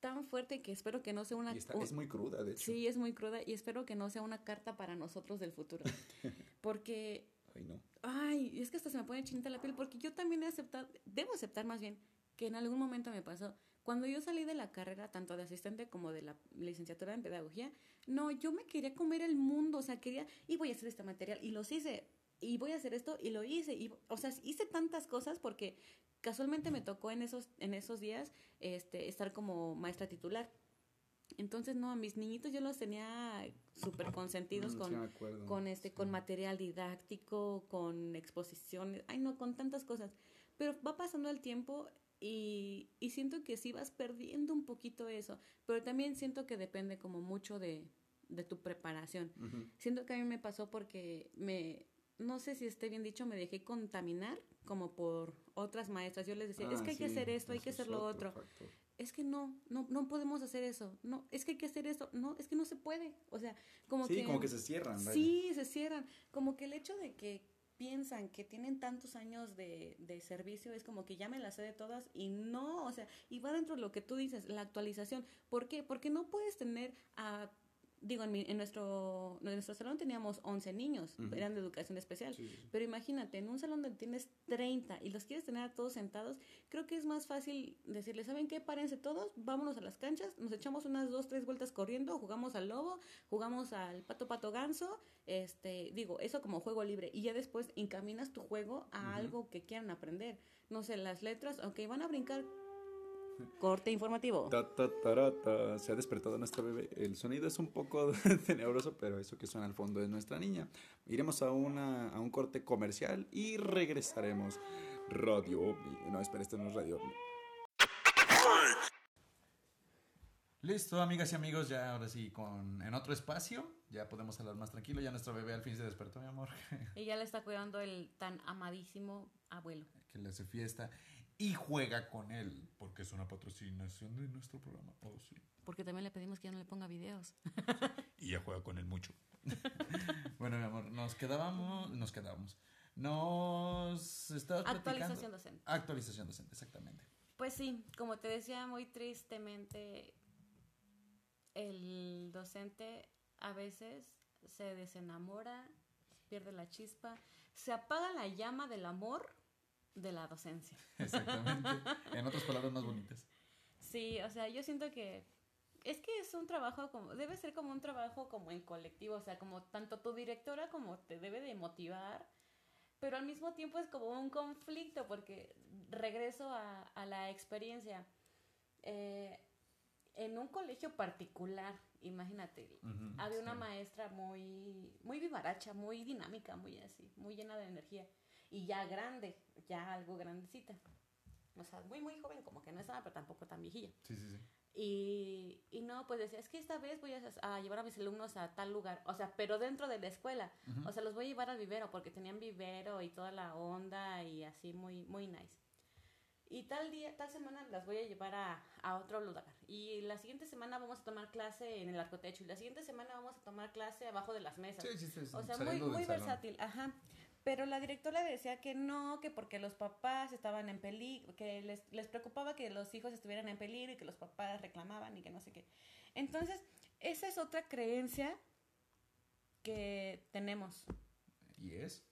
Speaker 2: tan fuerte que espero que no sea una...
Speaker 1: Y está, es muy cruda, de hecho.
Speaker 2: Sí, es muy cruda y espero que no sea una carta para nosotros del futuro. [LAUGHS] Porque,
Speaker 1: Ay, no.
Speaker 2: ay, es que hasta se me pone chinita la piel porque yo también he aceptado, debo aceptar más bien, que en algún momento me pasó. Cuando yo salí de la carrera, tanto de asistente como de la licenciatura en pedagogía, no, yo me quería comer el mundo, o sea, quería, y voy a hacer este material, y los hice, y voy a hacer esto, y lo hice, y, o sea, hice tantas cosas porque casualmente me tocó en esos, en esos días este, estar como maestra titular. Entonces, no, a mis niñitos yo los tenía súper consentidos
Speaker 1: Mm,
Speaker 2: con,
Speaker 1: acuerdo,
Speaker 2: con este, con material didáctico, con exposiciones, ay no, con tantas cosas. Pero va pasando el tiempo y, y siento que sí vas perdiendo un poquito eso. Pero también siento que depende como mucho de, de tu preparación. Siento que a mí me pasó porque me, no sé si esté bien dicho, me dejé contaminar como por otras maestras. Yo les decía, es
Speaker 1: Ah,
Speaker 2: que hay que hacer esto, hay que hacer
Speaker 1: es
Speaker 2: lo otro. Es que no, no, no podemos hacer eso. No, es que hay que hacer esto. No, es que no se puede. O sea, como
Speaker 1: sí,
Speaker 2: que...
Speaker 1: como que se cierran. vaya.
Speaker 2: Sí, se cierran. Como que el hecho de que piensan que tienen tantos años de, de servicio es como que ya me las sé de todas y no, o sea, y va dentro de lo que tú dices, la actualización. ¿Por qué? Porque no puedes tener a, digo, en, mi- en nuestro, en nuestro salón teníamos 11 niños, eran de educación especial.
Speaker 1: Sí, sí, sí.
Speaker 2: Pero imagínate, en un salón donde tienes 30 y los quieres tener a todos sentados, creo que es más fácil decirles, ¿saben qué? Párense todos, vámonos a las canchas, nos echamos unas dos, tres vueltas corriendo, jugamos al lobo, jugamos al pato pato ganso, este, digo, eso como juego libre. Y ya después encaminas tu juego a algo que quieran aprender. No sé, las letras, ok, van a brincar. Corte informativo.
Speaker 1: Ta, ta, ta. Se ha despertado nuestra bebé. El sonido es un poco [LAUGHS] tenebroso, pero eso que suena al fondo es nuestra niña. Iremos a, una, a un corte comercial y regresaremos. Radio OVNI. No, espera, esto no es Radio OVNI. Listo, amigas y amigos, ya ahora sí, con, en otro espacio, ya podemos hablar más tranquilo. Ya nuestra bebé al fin se despertó, mi amor,
Speaker 2: Y ya le está cuidando el tan amadísimo abuelo.
Speaker 1: que le hace fiesta y juega con él, porque es una patrocinación de nuestro programa. Oh, sí.
Speaker 2: Porque también le pedimos que ya no le ponga videos.
Speaker 1: y ya juega con él mucho. [LAUGHS] bueno, mi amor, nos quedábamos, nos quedábamos. Nos estabas
Speaker 2: Actualización
Speaker 1: platicando-
Speaker 2: docente.
Speaker 1: Actualización docente, exactamente.
Speaker 2: Pues sí, como te decía muy tristemente, el docente a veces se desenamora, pierde la chispa, se apaga la llama del amor de la docencia. [LAUGHS]
Speaker 1: Exactamente. en otras palabras más bonitas.
Speaker 2: Sí, o sea, yo siento que es que es un trabajo como, debe ser como un trabajo como en colectivo, o sea, como tanto tu directora como te debe de motivar, pero al mismo tiempo es como un conflicto porque regreso a, a la experiencia. Eh, en un colegio particular, imagínate, había una maestra muy, muy vivaracha, muy dinámica, muy así, muy llena de energía. Y ya grande, ya algo grandecita. O sea, muy, muy joven, como que no estaba, pero tampoco tan viejilla.
Speaker 1: Sí, sí, sí.
Speaker 2: Y, y no, pues decía, es que esta vez voy a, a llevar a mis alumnos a tal lugar. O sea, pero dentro de la escuela.
Speaker 1: Ujú.
Speaker 2: O sea, los voy a llevar al vivero porque tenían vivero y toda la onda y así muy, muy nice. Y tal día, tal semana las voy a llevar a, a otro lugar. Y la siguiente semana vamos a tomar clase en el arcotecho. Y la siguiente semana vamos a tomar clase abajo de las mesas.
Speaker 1: Sí, sí, sí,
Speaker 2: O sea, muy, muy
Speaker 1: salón.
Speaker 2: versátil, ajá. Pero la directora decía que no, que porque los papás estaban en peligro, que les, les preocupaba que los hijos estuvieran en peligro y que los papás reclamaban y que no sé qué. Entonces, esa es otra creencia que tenemos,
Speaker 1: ¿Y es?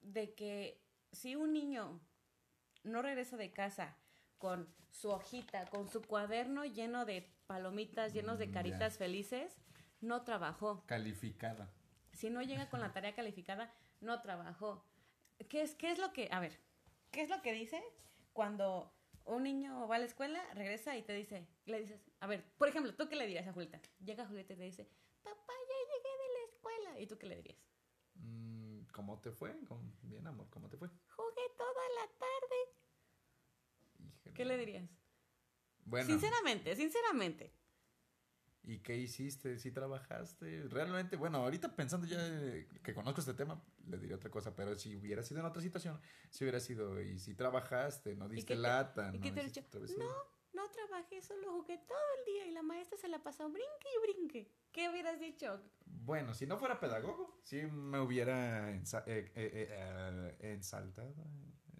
Speaker 2: de que si un niño no regresa de casa con su hojita, con su cuaderno lleno de palomitas, llenos de
Speaker 1: Mm, ya.
Speaker 2: caritas felices, no trabajó.
Speaker 1: Calificada.
Speaker 2: Si no llega con la tarea calificada, no trabajó. ¿Qué es, ¿Qué es lo que, a ver, qué es lo que dice cuando un niño va a la escuela, regresa y te dice, le dices, a ver, por ejemplo, ¿tú qué le dirías a Julieta? Llega Julieta y te dice, papá, ya llegué de la escuela. ¿Y tú qué le dirías?
Speaker 1: Mm, ¿Cómo te fue? ¿Cómo- Bien, amor, ¿cómo te fue?
Speaker 2: Jugué toda la tarde.
Speaker 1: Híjole.
Speaker 2: ¿Qué le dirías?
Speaker 1: Bueno,
Speaker 2: Sinceramente, sinceramente.
Speaker 1: ¿Y qué hiciste? ¿Sí trabajaste? Realmente, bueno, ahorita pensando ya eh, que conozco este tema, le diría otra cosa, pero si hubiera sido en otra situación, si hubiera sido, y si trabajaste, no diste
Speaker 2: te-
Speaker 1: lata,
Speaker 2: ¿Y
Speaker 1: no
Speaker 2: qué te dicho? No, no trabajé, solo jugué todo el día y la maestra se la pasó brinque y brinque. ¿Qué hubieras dicho?
Speaker 1: Bueno, si no fuera pedagogo, sí me hubiera ensa- eh, eh, eh, eh, ensaltado,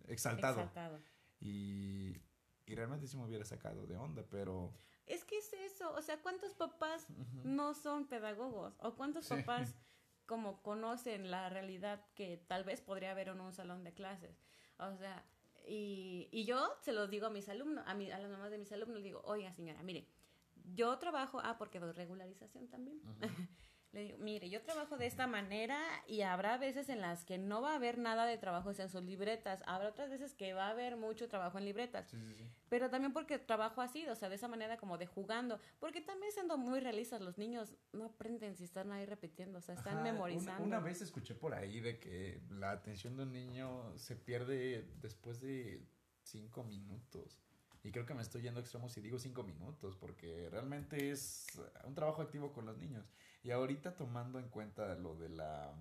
Speaker 1: exaltado.
Speaker 2: Exaltado.
Speaker 1: Y, y realmente sí me hubiera sacado de onda, pero...
Speaker 2: Es que es eso, o sea, ¿cuántos papás no son pedagogos? ¿O cuántos
Speaker 1: Sí.
Speaker 2: papás como conocen la realidad que tal vez podría haber en un salón de clases? O sea, y, y yo se lo digo a mis alumnos, a, mi, a las mamás de mis alumnos, digo, oiga señora, mire, yo trabajo, ah, porque doy regularización también. [LAUGHS] Le digo, mire, yo trabajo de esta manera y habrá veces en las que no va a haber nada de trabajo en sus libretas. Habrá otras veces que va a haber mucho trabajo en libretas.
Speaker 1: Sí, sí, sí.
Speaker 2: Pero también porque trabajo así, o sea, de esa manera como de jugando. Porque también siendo muy realistas, los niños no aprenden si están ahí repitiendo, o sea, están
Speaker 1: Ajá,
Speaker 2: memorizando.
Speaker 1: Una, una vez escuché por ahí de que la atención de un niño se pierde después de cinco minutos. Y creo que me estoy yendo a extremos si digo cinco minutos, porque realmente es un trabajo activo con los niños. Y ahorita tomando en cuenta lo de la,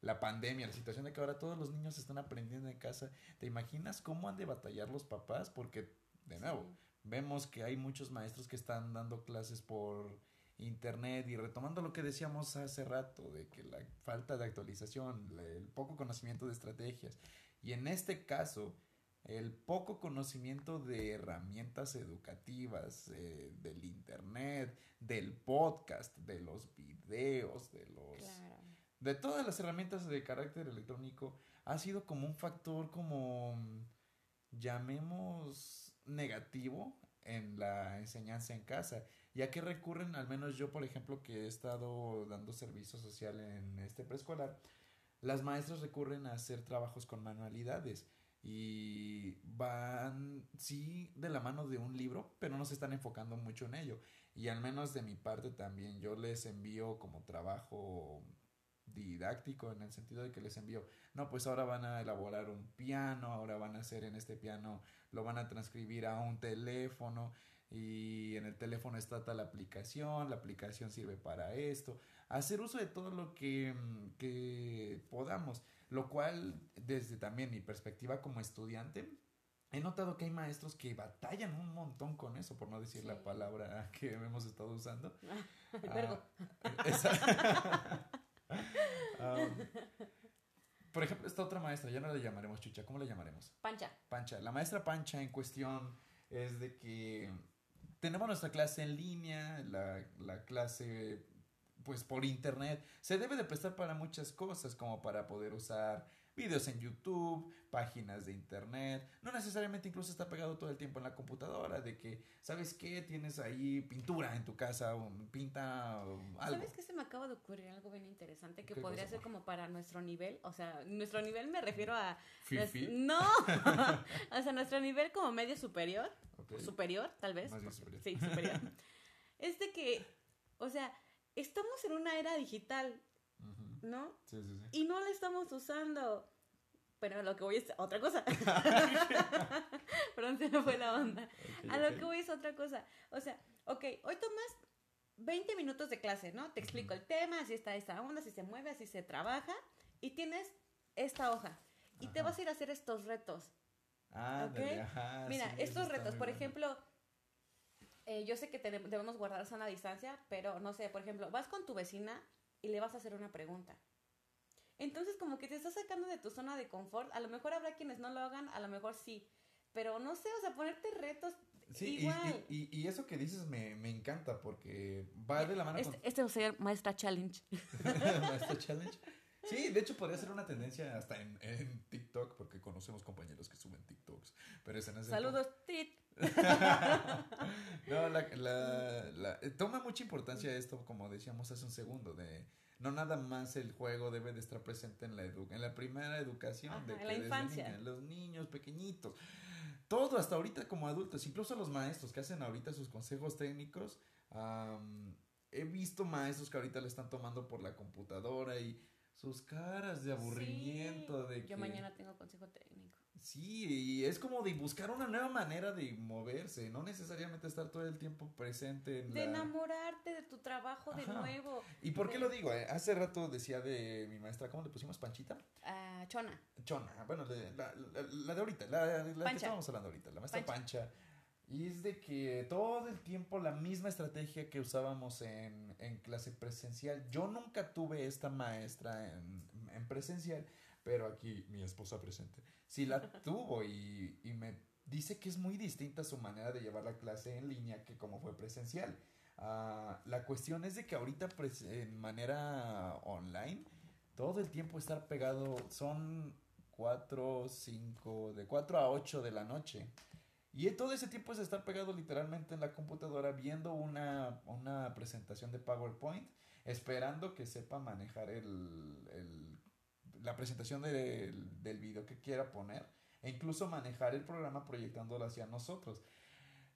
Speaker 1: la pandemia, la situación de que ahora todos los niños están aprendiendo en casa, ¿te imaginas cómo han de batallar los papás? Porque, de nuevo,
Speaker 2: Sí.
Speaker 1: vemos que hay muchos maestros que están dando clases por internet y retomando lo que decíamos hace rato de que la falta de actualización, el poco conocimiento de estrategias y en este caso el poco conocimiento de herramientas educativas, eh, del internet, del podcast, de los videos, de los
Speaker 2: Claro.
Speaker 1: de todas las herramientas de carácter electrónico ha sido como un factor como llamemos negativo en la enseñanza en casa. Ya que recurren al menos yo por ejemplo que he estado dando servicio social en este preescolar las maestras recurren a hacer trabajos con manualidades y van sí de la mano de un libro pero no se están enfocando mucho en ello. Y al menos de mi parte también yo les envío como trabajo didáctico en el sentido de que les envío, no, pues ahora van a elaborar un piano, ahora van a hacer en este piano, lo van a transcribir a un teléfono y en el teléfono está tal aplicación, la aplicación sirve para esto, hacer uso de todo lo que, mm, que podamos, lo cual desde también mi perspectiva como estudiante, he notado que hay maestros que batallan un montón con eso, por no decir la palabra que hemos estado usando. [LAUGHS]
Speaker 2: El
Speaker 1: Ah, esa- [LAUGHS] Um, por ejemplo, esta otra maestra, ya no la llamaremos Chucha, ¿cómo la llamaremos?
Speaker 2: Pancha.
Speaker 1: Pancha. La maestra Pancha en cuestión es de que tenemos nuestra clase en línea, la, la clase pues por internet. Se debe de prestar para muchas cosas, como para poder usar videos en YouTube, páginas de internet. No necesariamente incluso está pegado todo el tiempo en la computadora, de que, ¿sabes qué? Tienes ahí pintura en tu casa, o pinta o algo.
Speaker 2: ¿Sabes qué se me acaba de ocurrir? Algo bien interesante que
Speaker 1: ¿Qué
Speaker 2: podría
Speaker 1: cosa,
Speaker 2: ser como para nuestro nivel. O sea, nuestro nivel me refiero a.
Speaker 1: Fifi.
Speaker 2: No. [LAUGHS] o sea, nuestro nivel como medio superior. Superior, tal vez.
Speaker 1: Más bien superior.
Speaker 2: Sí, superior. [LAUGHS] es de que, o sea, estamos en una era digital. ¿no?
Speaker 1: Sí, sí, sí.
Speaker 2: Y no la estamos usando. A lo que voy es otra cosa. [LAUGHS] Perdón, se me fue la onda.
Speaker 1: Ok,
Speaker 2: A lo
Speaker 1: ok.
Speaker 2: que voy es otra cosa. O sea, ok, hoy tomas 20 minutos de clase, ¿no? Te explico el tema, así está esta onda, así se mueve, así se trabaja. Y tienes esta hoja. Y te
Speaker 1: Ajá.
Speaker 2: vas a ir a hacer estos retos.
Speaker 1: Ándale,
Speaker 2: ¿ok?
Speaker 1: ajá,
Speaker 2: Mira,
Speaker 1: sí,
Speaker 2: estos retos, por
Speaker 1: bueno.
Speaker 2: ejemplo, eh, yo sé que te- debemos guardar sana distancia, pero no sé, por ejemplo, vas con tu vecina y le vas a hacer una pregunta. Entonces, como que te estás sacando de tu zona de confort. A lo mejor habrá quienes no lo hagan, a lo mejor sí. Pero no sé, o sea, ponerte retos
Speaker 1: Sí, y-
Speaker 2: igual.
Speaker 1: Y, y, y eso que dices me, me encanta porque va de la mano
Speaker 2: Este, este va a ser Maestra Challenge. [LAUGHS]
Speaker 1: Maestra Challenge. Sí, de hecho podría ser una tendencia hasta en, en TikTok porque conocemos compañeros que suben TikToks. Pero ese es el
Speaker 2: Saludos, Tit. [LAUGHS]
Speaker 1: No, la, la, la- eh, toma mucha importancia esto, como decíamos hace un segundo, de no nada más el juego debe de estar presente en la edu- en la primera educación,
Speaker 2: Ajá,
Speaker 1: de
Speaker 2: en
Speaker 1: que
Speaker 2: la infancia.
Speaker 1: niña, los niños pequeñitos, todo hasta ahorita como adultos, incluso los maestros que hacen ahorita sus consejos técnicos, he visto maestros que ahorita le están tomando por la computadora y sus caras de aburrimiento,
Speaker 2: Sí.
Speaker 1: de que...
Speaker 2: Yo mañana tengo consejo técnico.
Speaker 1: Sí, y es como de buscar una nueva manera de moverse, no necesariamente estar todo el tiempo presente en
Speaker 2: De
Speaker 1: la...
Speaker 2: enamorarte de tu trabajo de
Speaker 1: Ajá.
Speaker 2: nuevo.
Speaker 1: ¿Y por qué
Speaker 2: de-
Speaker 1: lo digo? eh? Hace rato decía de mi maestra, ¿cómo le pusimos? ¿Panchita?
Speaker 2: Ah, chona.
Speaker 1: Chona, bueno, de- la, la- la de ahorita, la, que estábamos hablando ahorita, la maestra
Speaker 2: Pancha.
Speaker 1: Pancha. Y es de que todo el tiempo la misma estrategia que usábamos en, en clase presencial. Yo nunca tuve esta maestra en, en presencial, pero aquí mi esposa presente sí la [LAUGHS] tuvo y, y me dice que es muy distinta su manera de llevar la clase en línea que como fue presencial. Ah, la cuestión es de que ahorita en manera online, todo el tiempo estar pegado son 4, 5, de 4 a 8 de la noche. Y todo ese tiempo es estar pegado literalmente en la computadora viendo una, una presentación de PowerPoint esperando que sepa manejar el, el la presentación del, del video que quiera poner e incluso manejar el programa proyectándolo hacia nosotros.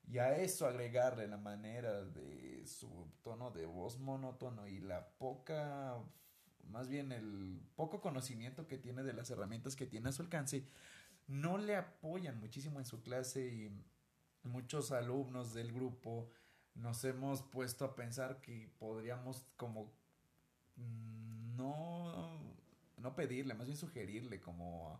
Speaker 1: Y a eso agregarle la manera de su tono de voz monótono y la poca, más bien el poco conocimiento que tiene de las herramientas que tiene a su alcance, no le apoyan muchísimo en su clase y muchos alumnos del grupo nos hemos puesto a pensar que podríamos como mm, no, no pedirle, más bien sugerirle como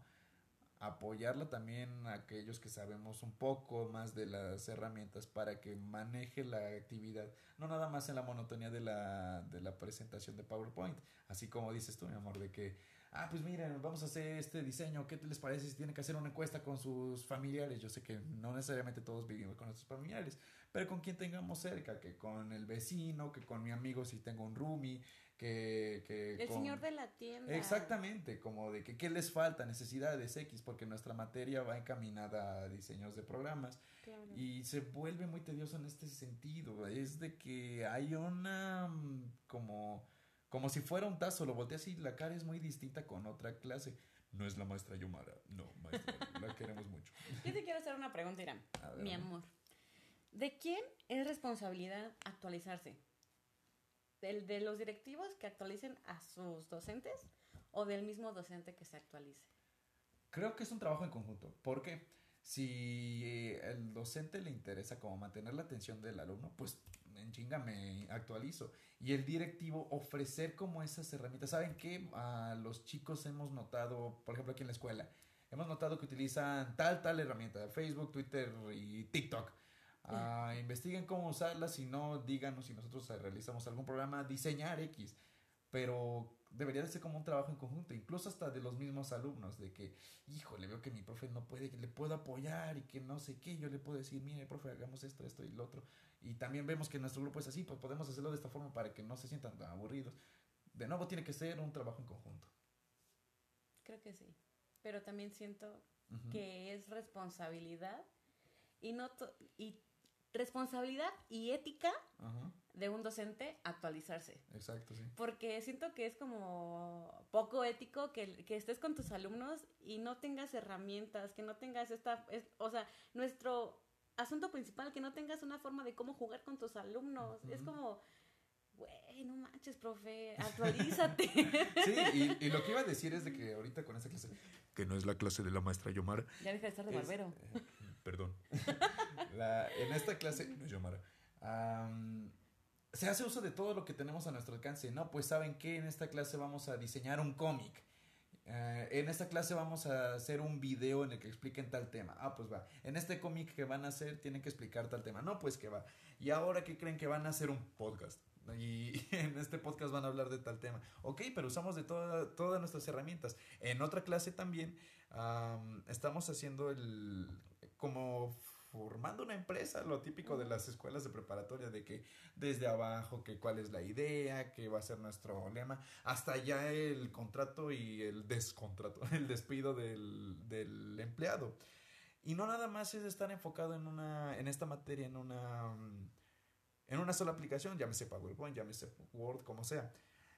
Speaker 1: apoyarla también a aquellos que sabemos un poco más de las herramientas para que maneje la actividad, no nada más en la monotonía de la, de la presentación de PowerPoint, así como dices tú, mi amor, de que, ah, pues miren, vamos a hacer este diseño, ¿qué les parece si tienen que hacer una encuesta con sus familiares? Yo sé que no necesariamente todos vivimos con nuestros familiares, pero con quien tengamos cerca, que con el vecino, que con mi amigo si tengo un roomie, que... que
Speaker 2: el señor de la tienda.
Speaker 1: Exactamente, como de que qué les falta, necesidades X, porque nuestra materia va encaminada a diseños de programas y se vuelve muy tedioso en este sentido, es de que hay una mm, como como si fuera un tazo, lo volteas y la cara es muy distinta con otra clase. No es la maestra Yomara, no, maestra, la queremos mucho.
Speaker 2: Yo te quiero hacer una pregunta, Irán. Mi amor. ¿De quién es responsabilidad actualizarse? ¿Del, ¿De los directivos que actualicen a sus docentes o del mismo docente que se actualice?
Speaker 1: Creo que es un trabajo en conjunto. porque Si el docente le interesa como mantener la atención del alumno, pues en chinga me actualizo. Y el directivo ofrecer como esas herramientas. ¿Saben qué? A los chicos hemos notado, por ejemplo aquí en la escuela, hemos notado que utilizan tal, tal herramienta, Facebook, Twitter y TikTok Uh, investiguen cómo usarla, si no, díganos si nosotros realizamos algún programa, diseñar X. Pero debería de ser como un trabajo en conjunto, incluso hasta de los mismos alumnos, de que, híjole, veo que mi profe no puede, que le puedo apoyar y que no sé qué, yo le puedo decir, mire, profe, hagamos esto, esto y lo otro. Y también vemos que nuestro grupo es así, pues podemos hacerlo de esta forma para que no se sientan tan aburridos. De nuevo, tiene que ser un trabajo en conjunto.
Speaker 2: Creo que sí, pero también siento que es responsabilidad y no y responsabilidad y ética de un docente actualizarse.
Speaker 1: Exacto, sí.
Speaker 2: Porque siento que es como poco ético que, que estés con tus alumnos y no tengas herramientas, que no tengas esta, o sea, nuestro asunto principal, que no tengas una forma de cómo jugar con tus alumnos. Es como, güey, no manches, profe, actualízate. [LAUGHS]
Speaker 1: sí, y, y, lo que iba a decir es de que ahorita con esa clase, que no es la clase de la maestra Yomar.
Speaker 2: Ya deja de estar de barbero.
Speaker 1: Eh, perdón. [LAUGHS] en esta clase, no se hace uso de todo lo que tenemos a nuestro alcance. No, pues saben que en esta clase vamos a diseñar un cómic. Eh, en esta clase vamos a hacer un video en el que expliquen tal tema. Ah, pues va. En este cómic que van a hacer tienen que explicar tal tema. No, pues que va. Y ahora que creen que van a hacer un podcast. Y [LAUGHS] en este podcast van a hablar de tal tema. Ok, pero usamos de todas nuestras herramientas. En otra clase también estamos haciendo el como formando una empresa, lo típico de las escuelas de preparatoria, de que desde abajo, que cuál es la idea, qué va a ser nuestro lema, hasta ya el contrato y el descontrato, [LAUGHS] el despido del, del empleado. Y no nada más es estar enfocado en una, en esta materia, en una, en una sola aplicación, llámese PowerPoint, llámese Word, como sea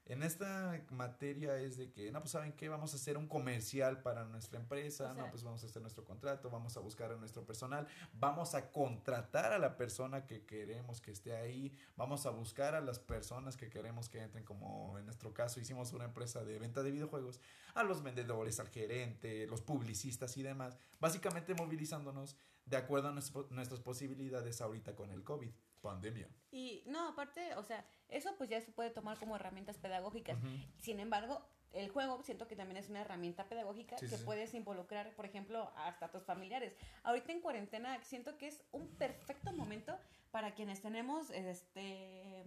Speaker 1: en esta materia es de que, no, pues saben qué, vamos a hacer un comercial para nuestra empresa, no, pues vamos a hacer nuestro contrato, vamos a buscar a nuestro personal, vamos a contratar a la persona que queremos que esté ahí, vamos a buscar a las personas que queremos que entren, como en nuestro caso hicimos una empresa de venta de videojuegos, a los vendedores, al gerente, los publicistas y demás, básicamente movilizándonos de acuerdo a nuestras posibilidades ahorita con el COVID pandemia.
Speaker 2: Y no, aparte, o sea, eso pues ya se puede tomar como herramientas pedagógicas. Sin embargo, el juego siento que también es una herramienta pedagógica que puedes involucrar, por ejemplo, hasta tus familiares. Ahorita en cuarentena siento que es un perfecto momento para quienes tenemos este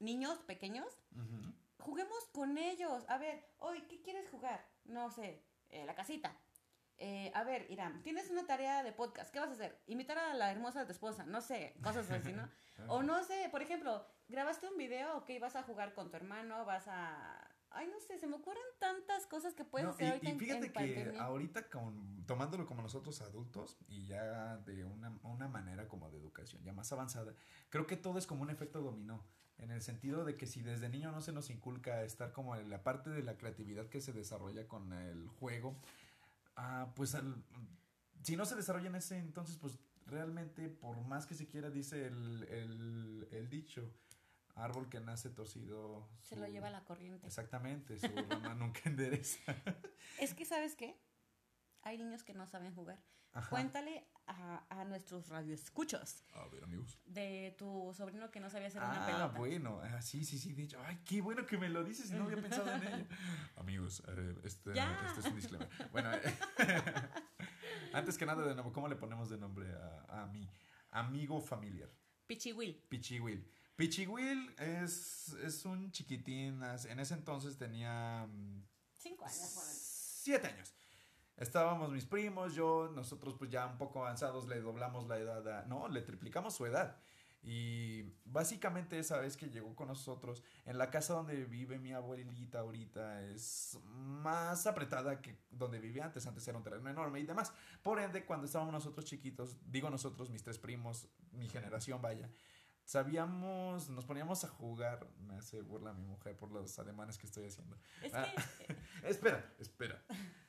Speaker 2: niños pequeños. Juguemos con ellos. A ver, hoy, ¿qué quieres jugar? No sé, eh, la casita. Eh, a ver, Irán, tienes una tarea de podcast, ¿qué vas a hacer? Invitar a la hermosa de tu esposa, no sé, cosas así, ¿no? [LAUGHS] o no sé, por ejemplo, grabaste un video, ok, vas a jugar con tu hermano, vas a... Ay, no sé, se me ocurren tantas cosas que puedes hacer
Speaker 1: ahorita y fíjate que ahorita con, tomándolo como nosotros adultos y ya de una, una manera como de educación ya más avanzada, creo que todo es como un efecto dominó. en el sentido de que si desde niño no se nos inculca estar como en la parte de la creatividad que se desarrolla con el juego, ah, pues al, si no se desarrolla en ese entonces, pues realmente por más que se quiera, dice el, el, el dicho, árbol que nace torcido.
Speaker 2: Se lo lleva la corriente.
Speaker 1: Exactamente, su rama nunca [LAUGHS] endereza.
Speaker 2: Es que, ¿sabes qué? Hay niños que no saben jugar. Cuéntale a, a nuestros radioescuchos.
Speaker 1: A ver, amigos.
Speaker 2: De tu sobrino que no sabía hacer una
Speaker 1: Ah,
Speaker 2: pelota.
Speaker 1: bueno, ah, sí, sí, sí, de hecho, ay, qué bueno que me lo dices, no había pensado en ello. [LAUGHS] Amigos, eh, este, este es un disclaimer. Bueno, eh, [LAUGHS] antes que nada, de nuevo, ¿cómo le ponemos de nombre a, a mi amigo familiar?
Speaker 2: Pichihuil.
Speaker 1: Pichihuil. Pichihuil es, es un chiquitín, en ese entonces tenía mm,
Speaker 2: Cinco años, por
Speaker 1: siete años. Estábamos mis primos, yo, nosotros pues ya un poco avanzados le doblamos la edad, a- no, le triplicamos su edad. Y básicamente esa vez que llegó con nosotros, en la casa donde vive mi abuelita ahorita es más apretada que donde vivía antes, antes era un terreno enorme y demás. Por ende, cuando estábamos nosotros chiquitos, digo nosotros, mis tres primos, mi generación vaya, sabíamos, nos poníamos a jugar, me hace burla mi mujer por los ademanes que estoy haciendo.
Speaker 2: Es
Speaker 1: Ah.
Speaker 2: que [LAUGHS]
Speaker 1: Espera, espera.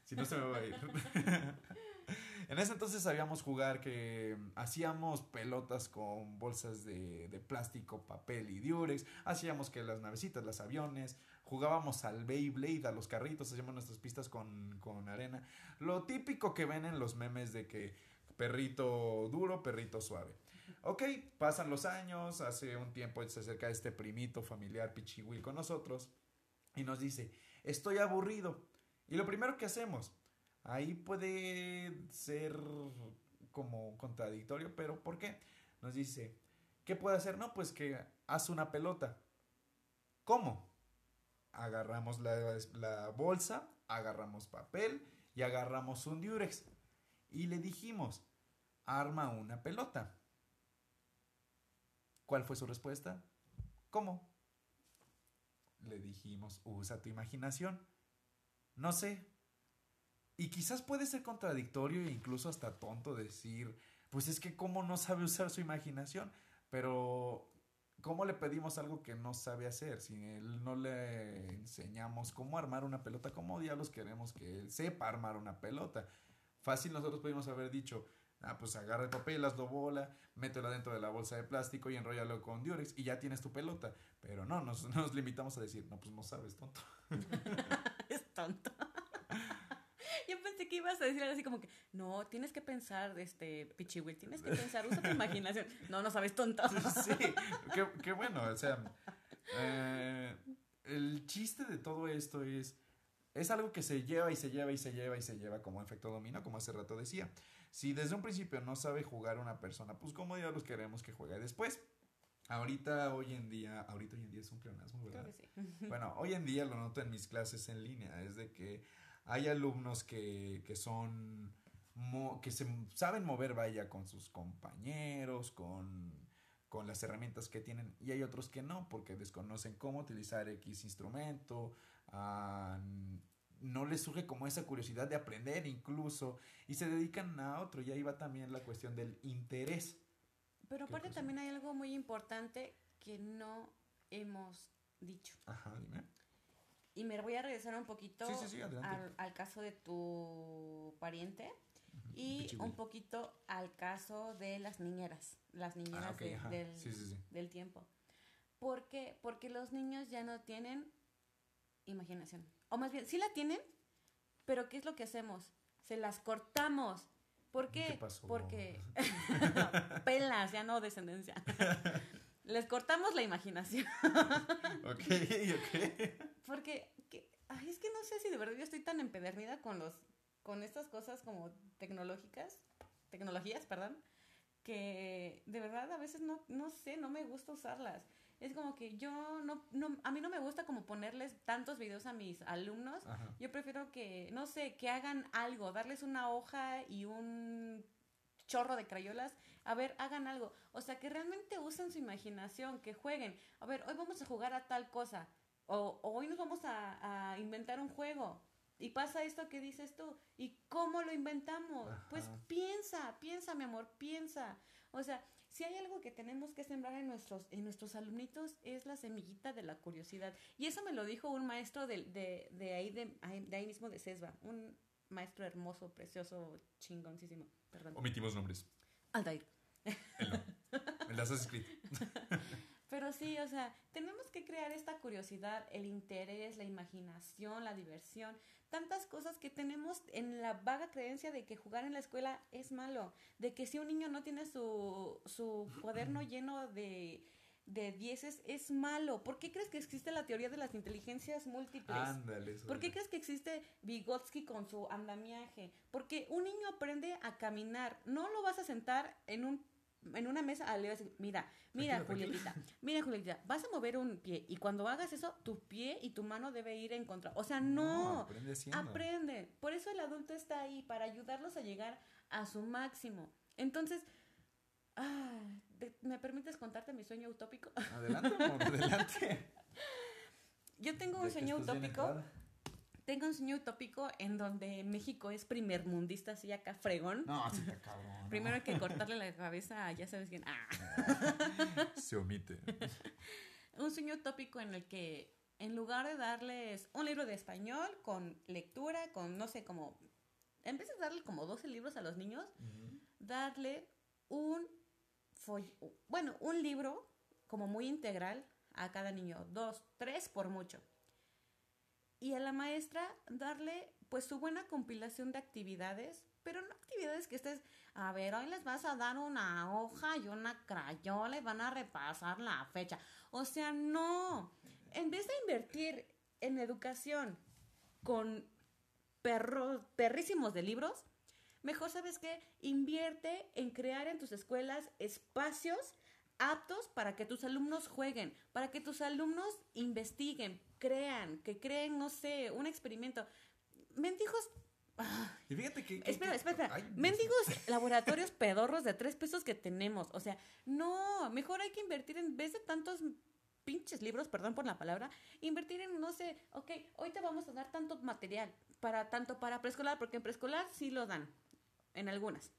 Speaker 1: Si no se me va a ir. [LAUGHS] en ese entonces sabíamos jugar que hacíamos pelotas con bolsas de, de plástico, papel y diurex. Hacíamos que las navecitas, los aviones. Jugábamos al Beyblade, a los carritos. Hacíamos nuestras pistas con, con arena. Lo típico que ven en los memes de que perrito duro, perrito suave. Ok, pasan los años. Hace un tiempo se acerca este primito familiar Pichihuil con nosotros. Y nos dice, estoy aburrido. Y lo primero que hacemos, ahí puede ser como contradictorio, pero ¿por qué? Nos dice, ¿qué puede hacer? No, pues que haz una pelota. ¿Cómo? Agarramos la, la bolsa, agarramos papel y agarramos un diurex. Y le dijimos, arma una pelota. ¿Cuál fue su respuesta? ¿Cómo? Le dijimos, usa tu imaginación. No sé. Y quizás puede ser contradictorio e incluso hasta tonto decir, pues es que cómo no sabe usar su imaginación, pero ¿cómo le pedimos algo que no sabe hacer? Si él no le enseñamos cómo armar una pelota, ¿cómo diablos queremos que él sepa armar una pelota? Fácil nosotros pudimos haber dicho, ah, pues agarra el papel, hazlo bola, métela dentro de la bolsa de plástico y enróllalo con diurex y ya tienes tu pelota. Pero no, nos, [LAUGHS] nos limitamos a decir, no, pues no sabes, tonto. [LAUGHS]
Speaker 2: tonto. [LAUGHS] Yo pensé que ibas a decir algo así como que, no, tienes que pensar, este, Pichihuil, tienes que pensar, usa tu imaginación. [LAUGHS] No, no sabes, tonto.
Speaker 1: Sí, qué, qué bueno, o sea, eh, el chiste de todo esto es, es algo que se lleva y se lleva y se lleva y se lleva como efecto dominó, como hace rato decía. Si desde un principio no sabe jugar una persona, pues cómo diablos queremos que juegue después. Ahorita, hoy en día, ahorita hoy en día es un pleonasmo, ¿verdad?
Speaker 2: Creo que sí.
Speaker 1: Bueno, hoy en día lo noto en mis clases en línea, es de que hay alumnos que, que son, mo- que se saben mover, vaya, con sus compañeros, con, con las herramientas que tienen, y hay otros que no, porque desconocen cómo utilizar X instrumento, ah, no les surge como esa curiosidad de aprender incluso, y se dedican a otro, y ahí va también la cuestión del interés.
Speaker 2: Pero
Speaker 1: ¿Qué
Speaker 2: aparte también hay algo muy importante que no hemos dicho.
Speaker 1: Ajá, dime.
Speaker 2: Y me voy a regresar un poquito
Speaker 1: Sí, sí, sí,
Speaker 2: al, al caso de tu pariente y un poquito al caso de las niñeras, las niñeras
Speaker 1: Ah, ok,
Speaker 2: de- del, del tiempo. ¿Por qué? Porque los niños ya no tienen imaginación. O más bien, sí la tienen, pero ¿qué es lo que hacemos? Se las cortamos. ¿Por qué?
Speaker 1: ¿Qué pasó?
Speaker 2: Porque [LAUGHS] [LAUGHS] pelas, ya no descendencia. [LAUGHS] Les cortamos la imaginación.
Speaker 1: Ok, ok.
Speaker 2: Porque que- ay, es que no sé si de verdad yo estoy tan empedernida con los con estas cosas como tecnológicas, tecnologías, perdón, que de verdad a veces no no sé, no me gusta usarlas. Es como que yo no, no a mí no me gusta como ponerles tantos videos a mis alumnos.
Speaker 1: Ajá.
Speaker 2: Yo prefiero que no sé, que hagan algo, darles una hoja y un chorro de crayolas, a ver, hagan algo. O sea, que realmente usen su imaginación, que jueguen. A ver, hoy vamos a jugar a tal cosa. O, o hoy nos vamos a, a inventar un juego. Y pasa esto que dices tú. ¿Y cómo lo inventamos?
Speaker 1: Ajá.
Speaker 2: Pues piensa, piensa, mi amor, piensa. O sea, si hay algo que tenemos que sembrar en nuestros, en nuestros alumnitos es la semillita de la curiosidad. Y eso me lo dijo un maestro de, de, de ahí, de, de ahí mismo de CESBA, un maestro hermoso, precioso, chingoncísimo. Perdón.
Speaker 1: Omitimos nombres.
Speaker 2: Aldair.
Speaker 1: Él no. Me las has escrito.
Speaker 2: Pero sí, o sea, tenemos que crear esta curiosidad, el interés, la imaginación, la diversión, tantas cosas que tenemos en la vaga creencia de que jugar en la escuela es malo, de que si un niño no tiene su, su cuaderno [CLEARS THROAT] lleno de, de dieces es malo. ¿Por qué crees que existe la teoría de las inteligencias múltiples?
Speaker 1: Ándale. eso
Speaker 2: ¿Por qué
Speaker 1: es.
Speaker 2: crees que existe Vygotsky con su andamiaje? Porque un niño aprende a caminar. No lo vas a sentar en un en una mesa a leer, mira, mira
Speaker 1: Tranquilo,
Speaker 2: Julietita, mira Julietita, vas a mover un pie y cuando hagas eso, tu pie y tu mano debe ir en contra. O sea, no,
Speaker 1: aprende haciendo.
Speaker 2: aprende. Por eso el adulto está ahí, para ayudarlos a llegar a su máximo. Entonces, ah, ¿te- ¿me permites contarte mi sueño utópico?
Speaker 1: Adelante, amor, adelante. [LAUGHS]
Speaker 2: Yo tengo un sueño utópico. Tengo un sueño utópico en donde México es primer mundista, así acá fregón.
Speaker 1: No, sí está cabrón. no.
Speaker 2: Primero hay que [LAUGHS] cortarle la cabeza a ya sabes quién. Ah. [LAUGHS]
Speaker 1: Se omite. [LAUGHS]
Speaker 2: Un sueño utópico en el que en lugar de darles un libro de español con lectura, con no sé, como... En vez de darle como 12 libros a los niños, darle un bueno, un libro como muy integral a cada niño, dos, tres por mucho. Y a la maestra darle pues su buena compilación de actividades, pero no actividades que estés, a ver, hoy les vas a dar una hoja y una crayola y van a repasar la fecha. O sea, no. En vez de invertir en educación con perros, perrísimos de libros, mejor sabes que invierte en crear en tus escuelas espacios aptos para que tus alumnos jueguen, para que tus alumnos investiguen, crean, que creen, no sé, un experimento. Mendigos,
Speaker 1: Y fíjate que. que-
Speaker 2: espera,
Speaker 1: que-
Speaker 2: espera, espera.
Speaker 1: Ay,
Speaker 2: mendigos [LAUGHS] laboratorios pedorros de tres pesos que tenemos. O sea, no, mejor hay que invertir en vez de tantos pinches libros, perdón por la palabra, invertir en, no sé, ok, hoy te vamos a dar tanto material, para tanto para preescolar, porque en preescolar sí lo dan, en algunas.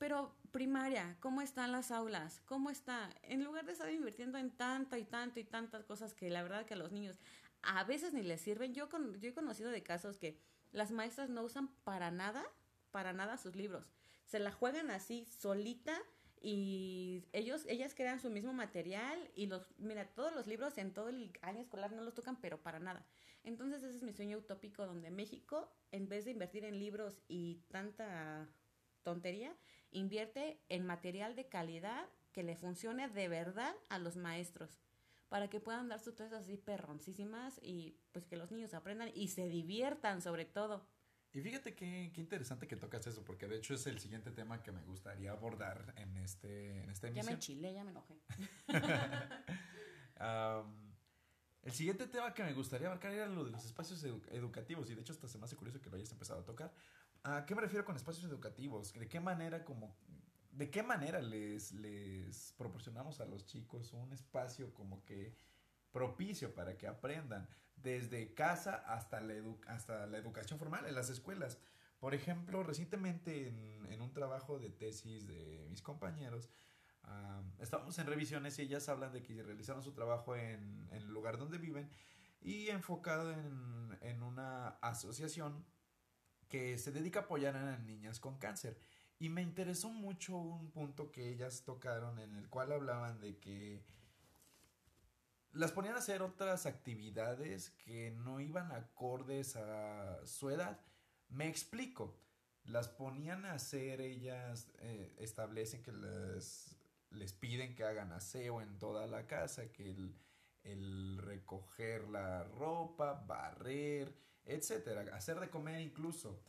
Speaker 2: Pero primaria, ¿cómo están las aulas? ¿Cómo está? En lugar de estar invirtiendo en tanta y tanto y tantas cosas que la verdad que a los niños a veces ni les sirven. Yo, con, yo he conocido de casos que las maestras no usan para nada, para nada sus libros. Se la juegan así solita y ellos, ellas crean su mismo material y los, mira, todos los libros en todo el año escolar no los tocan, pero para nada. Entonces ese es mi sueño utópico donde México, en vez de invertir en libros y tanta tontería, invierte en material de calidad que le funcione de verdad a los maestros para que puedan dar sus clases así perroncísimas y pues que los niños aprendan y se diviertan sobre todo.
Speaker 1: Y fíjate qué, qué interesante que tocas eso, porque de hecho es el siguiente tema que me gustaría abordar en, este, en esta
Speaker 2: Ya me
Speaker 1: emisión.
Speaker 2: enchilé, ya me enojé.
Speaker 1: Am, [LAUGHS] el siguiente tema que me gustaría abarcar era lo de los espacios edu- educativos, y de hecho hasta se me hace curioso que lo hayas empezado a tocar. ¿A qué me refiero con espacios educativos? ¿De qué manera como... ¿De qué manera les, les proporcionamos a los chicos un espacio como que propicio para que aprendan desde casa hasta la, edu- hasta la educación formal en las escuelas? Por ejemplo, recientemente en, un trabajo de tesis de mis compañeros, ah, estábamos en revisiones y ellas hablan de que realizaron su trabajo en, en el lugar donde viven y enfocado en, en una asociación que se dedica a apoyar a niñas con cáncer. Y me interesó mucho un punto que ellas tocaron en el cual hablaban de que las ponían a hacer otras actividades que no iban acordes a su edad. Me explico. Las ponían a hacer, ellas eh, establecen que les, les piden que hagan aseo en toda la casa, que el, el recoger la ropa, barrer, etcétera, hacer de comer incluso.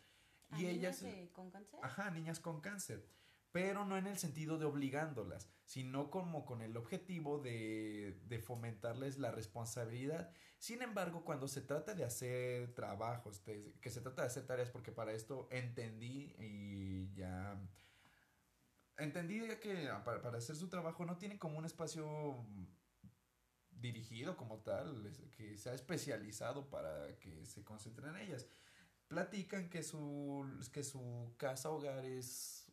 Speaker 2: ¿A
Speaker 1: Y
Speaker 2: niñas
Speaker 1: ellas,
Speaker 2: de- con cáncer?
Speaker 1: Ajá, niñas con cáncer. Pero no en el sentido de obligándolas, sino como con el objetivo de, de fomentarles la responsabilidad. Sin embargo, cuando se trata de hacer trabajos, de- que se trata de hacer tareas, porque para esto entendí y ya entendí que para, para hacer su trabajo no tienen como un espacio dirigido como tal, que sea especializado para que se concentren en ellas. Platican que su, que su casa hogar es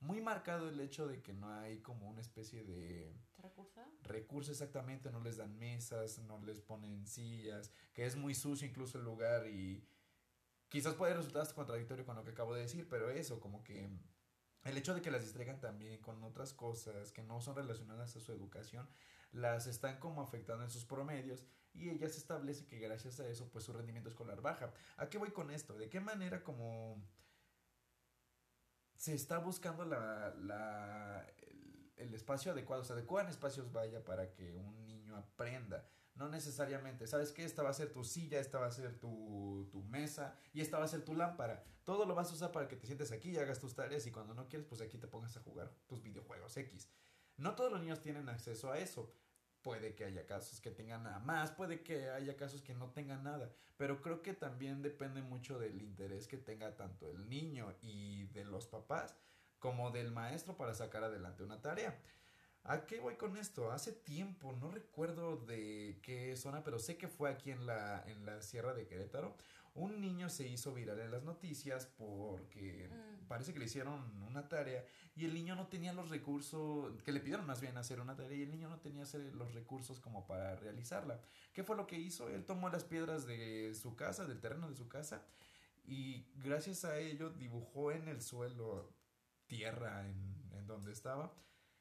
Speaker 1: muy marcado el hecho de que no hay como una especie de
Speaker 2: ¿Recurso?
Speaker 1: recurso exactamente, no les dan mesas, no les ponen sillas, que es muy sucio incluso el lugar y quizás puede resultar hasta contradictorio con lo que acabo de decir, pero eso, como que el hecho de que las distraigan también con otras cosas que no son relacionadas a su educación, las están como afectando en sus promedios y ella se establece que gracias a eso pues su rendimiento escolar baja. ¿A qué voy con esto? ¿De qué manera como se está buscando la, la, el, espacio adecuado? Se adecuan espacios, vaya, para que un niño aprenda. No necesariamente, ¿sabes qué? Esta va a ser tu silla, esta va a ser tu, tu mesa y esta va a ser tu lámpara. Todo lo vas a usar para que te sientes aquí y hagas tus tareas y cuando no quieres, pues aquí te pongas a jugar tus videojuegos X. No todos los niños tienen acceso a eso. Puede que haya casos que tengan nada más, puede que haya casos que no tengan nada, pero creo que también depende mucho del interés que tenga tanto el niño y de los papás como del maestro para sacar adelante una tarea. ¿A qué voy con esto? Hace tiempo, no recuerdo de qué zona, pero sé que fue aquí en la, en la Sierra de Querétaro. Un niño se hizo viral en las noticias porque
Speaker 2: Mm.
Speaker 1: parece que le hicieron una tarea y el niño no tenía los recursos, que le pidieron más bien hacer una tarea y el niño no tenía los recursos como para realizarla. ¿Qué fue lo que hizo? Él tomó las piedras de su casa, del terreno de su casa y gracias a ello dibujó en el suelo tierra en, en donde estaba.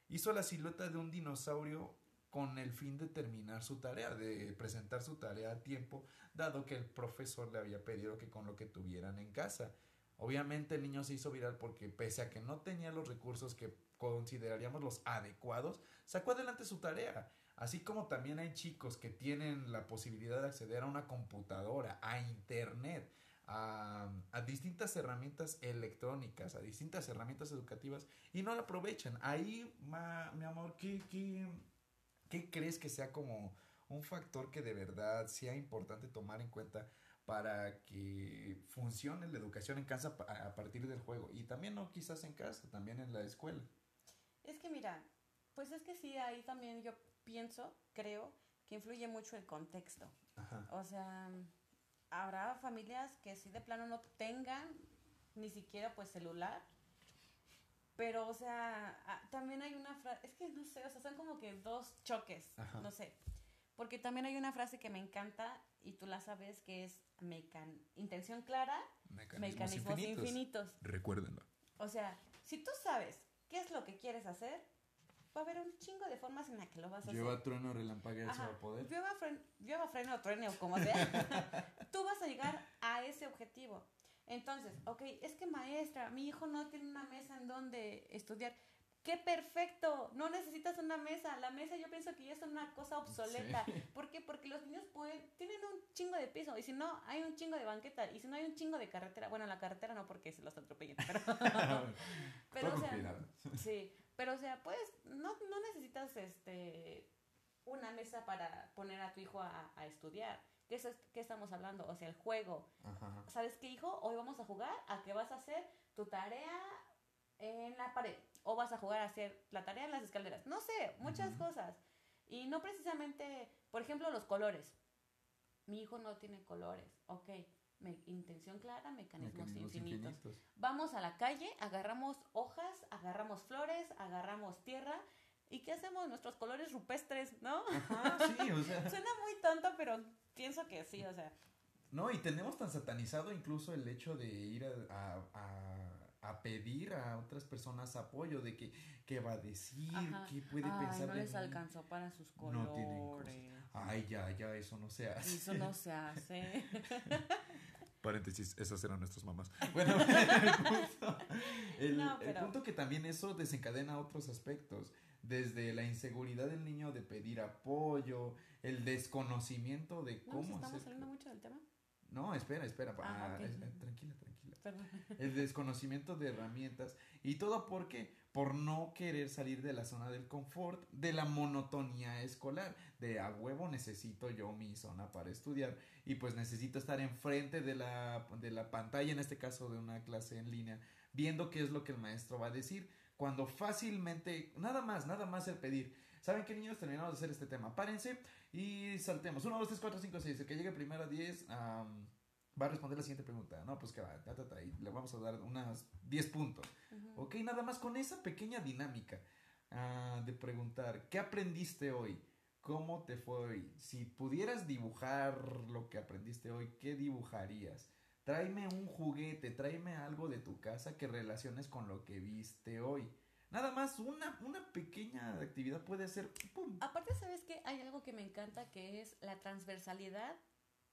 Speaker 1: Hizo la silueta de un dinosaurio con el fin de terminar su tarea, de presentar su tarea a tiempo, dado que el profesor le había pedido que con lo que tuvieran en casa. Obviamente el niño se hizo viral porque pese a que no tenía los recursos que consideraríamos los adecuados, sacó adelante su tarea. Así como también hay chicos que tienen la posibilidad de acceder a una computadora, a internet, a, distintas herramientas electrónicas, a distintas herramientas educativas y no la aprovechan. Ahí, ma- mi amor, ¿qué, qué, ¿qué crees que sea como un factor que de verdad sea importante tomar en cuenta para que funcione la educación en casa a partir del juego? Y también no quizás en casa, también en la escuela.
Speaker 2: Es que mira, pues es que sí, ahí también yo pienso, creo, que influye mucho el contexto.
Speaker 1: Ajá.
Speaker 2: O sea, habrá familias que sí de plano no tengan ni siquiera pues celular. Pero, o sea, ah, también hay una frase, es que no sé, o sea, son como que dos choques,
Speaker 1: Ajá.
Speaker 2: no sé. Porque también hay una frase que me encanta y tú la sabes que es mecan intención clara, mecanismos, infinitos.
Speaker 1: Recuérdenlo.
Speaker 2: O sea, si tú sabes qué es lo que quieres hacer, va a haber un chingo de formas en las que lo vas a hacer.
Speaker 3: Lleva trueno, relampaguea, se
Speaker 2: Ajá.
Speaker 3: va a poder.
Speaker 2: Fren- llueva, freno, truene o como sea. [LAUGHS] Tú vas a llegar a ese objetivo. Entonces, ok, es que maestra, mi hijo no tiene una mesa en donde estudiar. ¡Qué perfecto! No necesitas una mesa. La mesa yo pienso que ya es una cosa obsoleta. [LAUGHS] ¿Por qué? Porque los niños pueden, tienen un chingo de piso. Y si no, hay un chingo de banqueta. Y si no, hay un chingo de carretera. Bueno, la carretera no porque se los atropellen. Pero, [LAUGHS] pero o sea,
Speaker 1: cuidado.
Speaker 2: Sí, pero o sea, pues no, no necesitas este una mesa para poner a tu hijo a, a estudiar. ¿Qué, es, ¿Qué estamos hablando? O sea, el juego.
Speaker 1: Ajá.
Speaker 2: ¿Sabes qué, hijo? Hoy vamos a jugar a que vas a hacer tu tarea en la pared. O vas a jugar a hacer la tarea en las escaleras. No sé, muchas
Speaker 1: Ujú.
Speaker 2: cosas. Y no precisamente, por ejemplo, los colores. Mi hijo no tiene colores. Ok, me- intención clara, mecanismos,
Speaker 3: Mecanismos
Speaker 2: infinitos.
Speaker 3: infinitos.
Speaker 2: Vamos a la calle, agarramos hojas, agarramos flores, agarramos tierra. ¿Y qué hacemos? Nuestros colores rupestres, ¿no?
Speaker 1: Ajá, sí, o sea. [LAUGHS]
Speaker 2: Suena muy tonto, pero pienso que sí, o sea.
Speaker 1: No, y tenemos tan satanizado incluso el hecho de ir a, a- pedir a otras personas apoyo, de que qué va a decir,
Speaker 2: Ajá.
Speaker 1: qué puede
Speaker 2: Ay,
Speaker 1: pensar
Speaker 2: no
Speaker 1: de
Speaker 2: les
Speaker 1: mí.
Speaker 2: alcanzó para sus colores.
Speaker 1: No tienen cosas. Ay, ya, ya, eso no se hace.
Speaker 2: Eso no se hace. [LAUGHS]
Speaker 1: Paréntesis, esas eran nuestras mamás. [LAUGHS] Bueno, el punto, el-
Speaker 2: No,
Speaker 1: el
Speaker 2: pero-
Speaker 1: punto que también eso desencadena otros aspectos. Desde la inseguridad del niño de pedir apoyo, el desconocimiento de
Speaker 2: ¿No
Speaker 1: cómo
Speaker 2: nos estamos
Speaker 1: hacer-
Speaker 2: saliendo mucho del tema?
Speaker 1: No, espera, espera.
Speaker 2: Ah,
Speaker 1: ah, es- eh, tranquila, tranquila.
Speaker 2: Perdón. [LAUGHS]
Speaker 1: El desconocimiento de herramientas. ¿Y todo por qué? Por no querer salir de la zona del confort, de la monotonía escolar. De a huevo necesito yo mi zona para estudiar. Y pues necesito estar enfrente de la, de la pantalla, en este caso de una clase en línea, viendo qué es lo que el maestro va a decir. Cuando fácilmente, nada más, nada más el pedir. ¿Saben qué, niños? Terminamos de hacer este tema. Párense y saltemos. 1, 2, 3, 4, 5, 6. El que llegue primero a 10. am, va a responder la siguiente pregunta. No, pues que va, ta, ta, ta, y le vamos a dar unas 10 puntos.
Speaker 2: Ujú.
Speaker 1: Ok, nada más con esa pequeña dinámica ah, de preguntar, ¿qué aprendiste hoy? ¿Cómo te fue hoy? Si pudieras dibujar lo que aprendiste hoy, ¿qué dibujarías? Tráeme un juguete, tráeme algo de tu casa que relaciones con lo que viste hoy. Nada más una, una pequeña actividad puede ser ¡pum!
Speaker 2: Aparte, ¿sabes qué? Hay algo que me encanta que es la transversalidad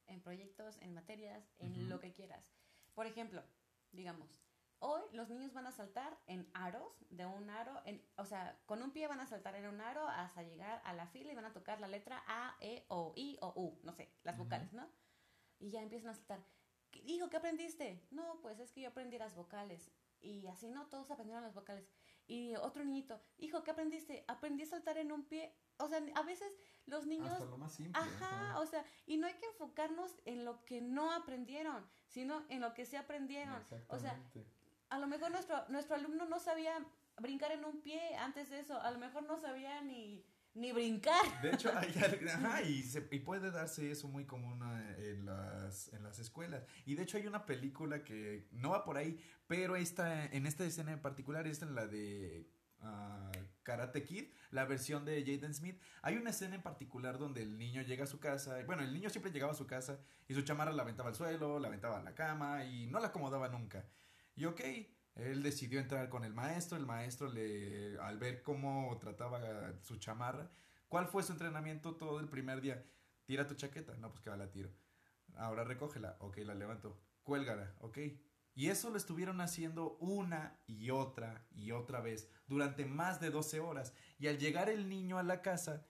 Speaker 2: en proyectos, en materias, en lo que quieras. Por ejemplo, digamos, hoy los niños van a saltar en aros, de un aro, en, o sea, con un pie van a saltar en un aro hasta llegar a la fila y van a tocar la letra A, E, O, I o U, no sé, las vocales, ¿no? Y ya empiezan a saltar. ¿Qué- Hijo, ¿qué aprendiste? No, pues es que yo aprendí las vocales. Y así, ¿no? Todos aprendieron las vocales. Y otro niñito, hijo, ¿qué aprendiste? Aprendí a saltar en un pie. O sea, a veces los niños...
Speaker 1: Hasta lo más simple.
Speaker 2: Ajá,
Speaker 1: ajá.
Speaker 2: o sea, y no hay que enfocarnos en lo que no aprendieron, sino en lo que sí aprendieron. O sea, a lo mejor nuestro, nuestro alumno no sabía brincar en un pie antes de eso, a lo mejor no sabía ni, ni brincar.
Speaker 1: De hecho, [LAUGHS] hay, ajá, y, se- y puede darse eso muy común eh, en las, en las escuelas. Y de hecho hay una película que no va por ahí, pero esta, en esta escena en particular, esta en la de ah, Karate Kid, la versión de Jaden Smith, hay una escena en particular donde el niño llega a su casa, bueno, el niño siempre llegaba a su casa y su chamarra la aventaba al suelo, la aventaba a la cama y no la acomodaba nunca. Y ok, él decidió entrar con el maestro, el maestro le, al ver cómo trataba su chamarra, ¿cuál fue su entrenamiento todo el primer día? Tira tu chaqueta, no, pues que la tiro. Ahora recógela, ok, la levanto, cuélgala, ok. Y eso lo estuvieron haciendo una y otra y otra vez durante más de 12 horas. Y al llegar el niño a la casa,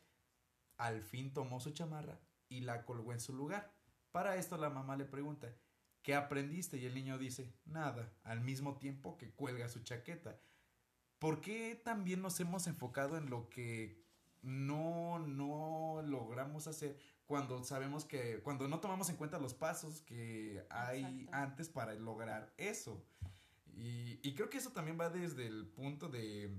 Speaker 1: al fin tomó su chamarra y la colgó en su lugar. Para esto la mamá le pregunta, ¿qué aprendiste? Y el niño dice, nada, al mismo tiempo que cuelga su chaqueta. ¿Por qué también nos hemos enfocado en lo que no, no logramos hacer cuando sabemos que, cuando no tomamos en cuenta los pasos que hay
Speaker 2: Exacto.
Speaker 1: antes para lograr eso? Y, y creo que eso también va desde el punto de...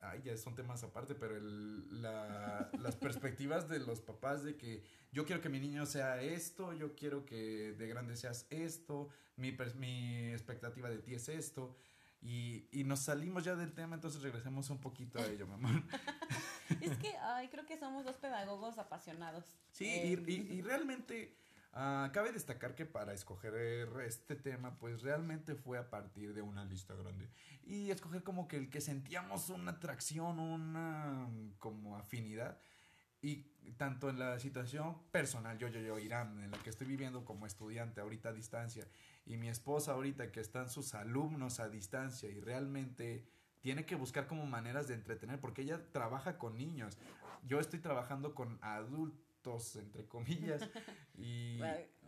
Speaker 1: Ay, ya son temas aparte, pero el- la- las perspectivas de los papás de que yo quiero que mi niño sea esto, yo quiero que de grande seas esto, mi, mi expectativa de ti es esto, y, y nos salimos ya del tema, entonces regresemos un poquito a ello, mi amor. [LAUGHS]
Speaker 2: Es que, ay, creo que somos dos pedagogos apasionados.
Speaker 1: Sí,
Speaker 2: Eh,
Speaker 1: y, y- y realmente ah, cabe destacar que para escoger este tema, pues realmente fue a partir de una lista grande. Y escoger como que el que sentíamos una atracción, una como afinidad. Y tanto en la situación personal, yo, yo, yo, Irán, en la que estoy viviendo como estudiante ahorita a distancia, y mi esposa ahorita que están sus alumnos a distancia y realmente tiene que buscar como maneras de entretener, porque ella trabaja con niños. Yo estoy trabajando con adultos, entre comillas, [LAUGHS] y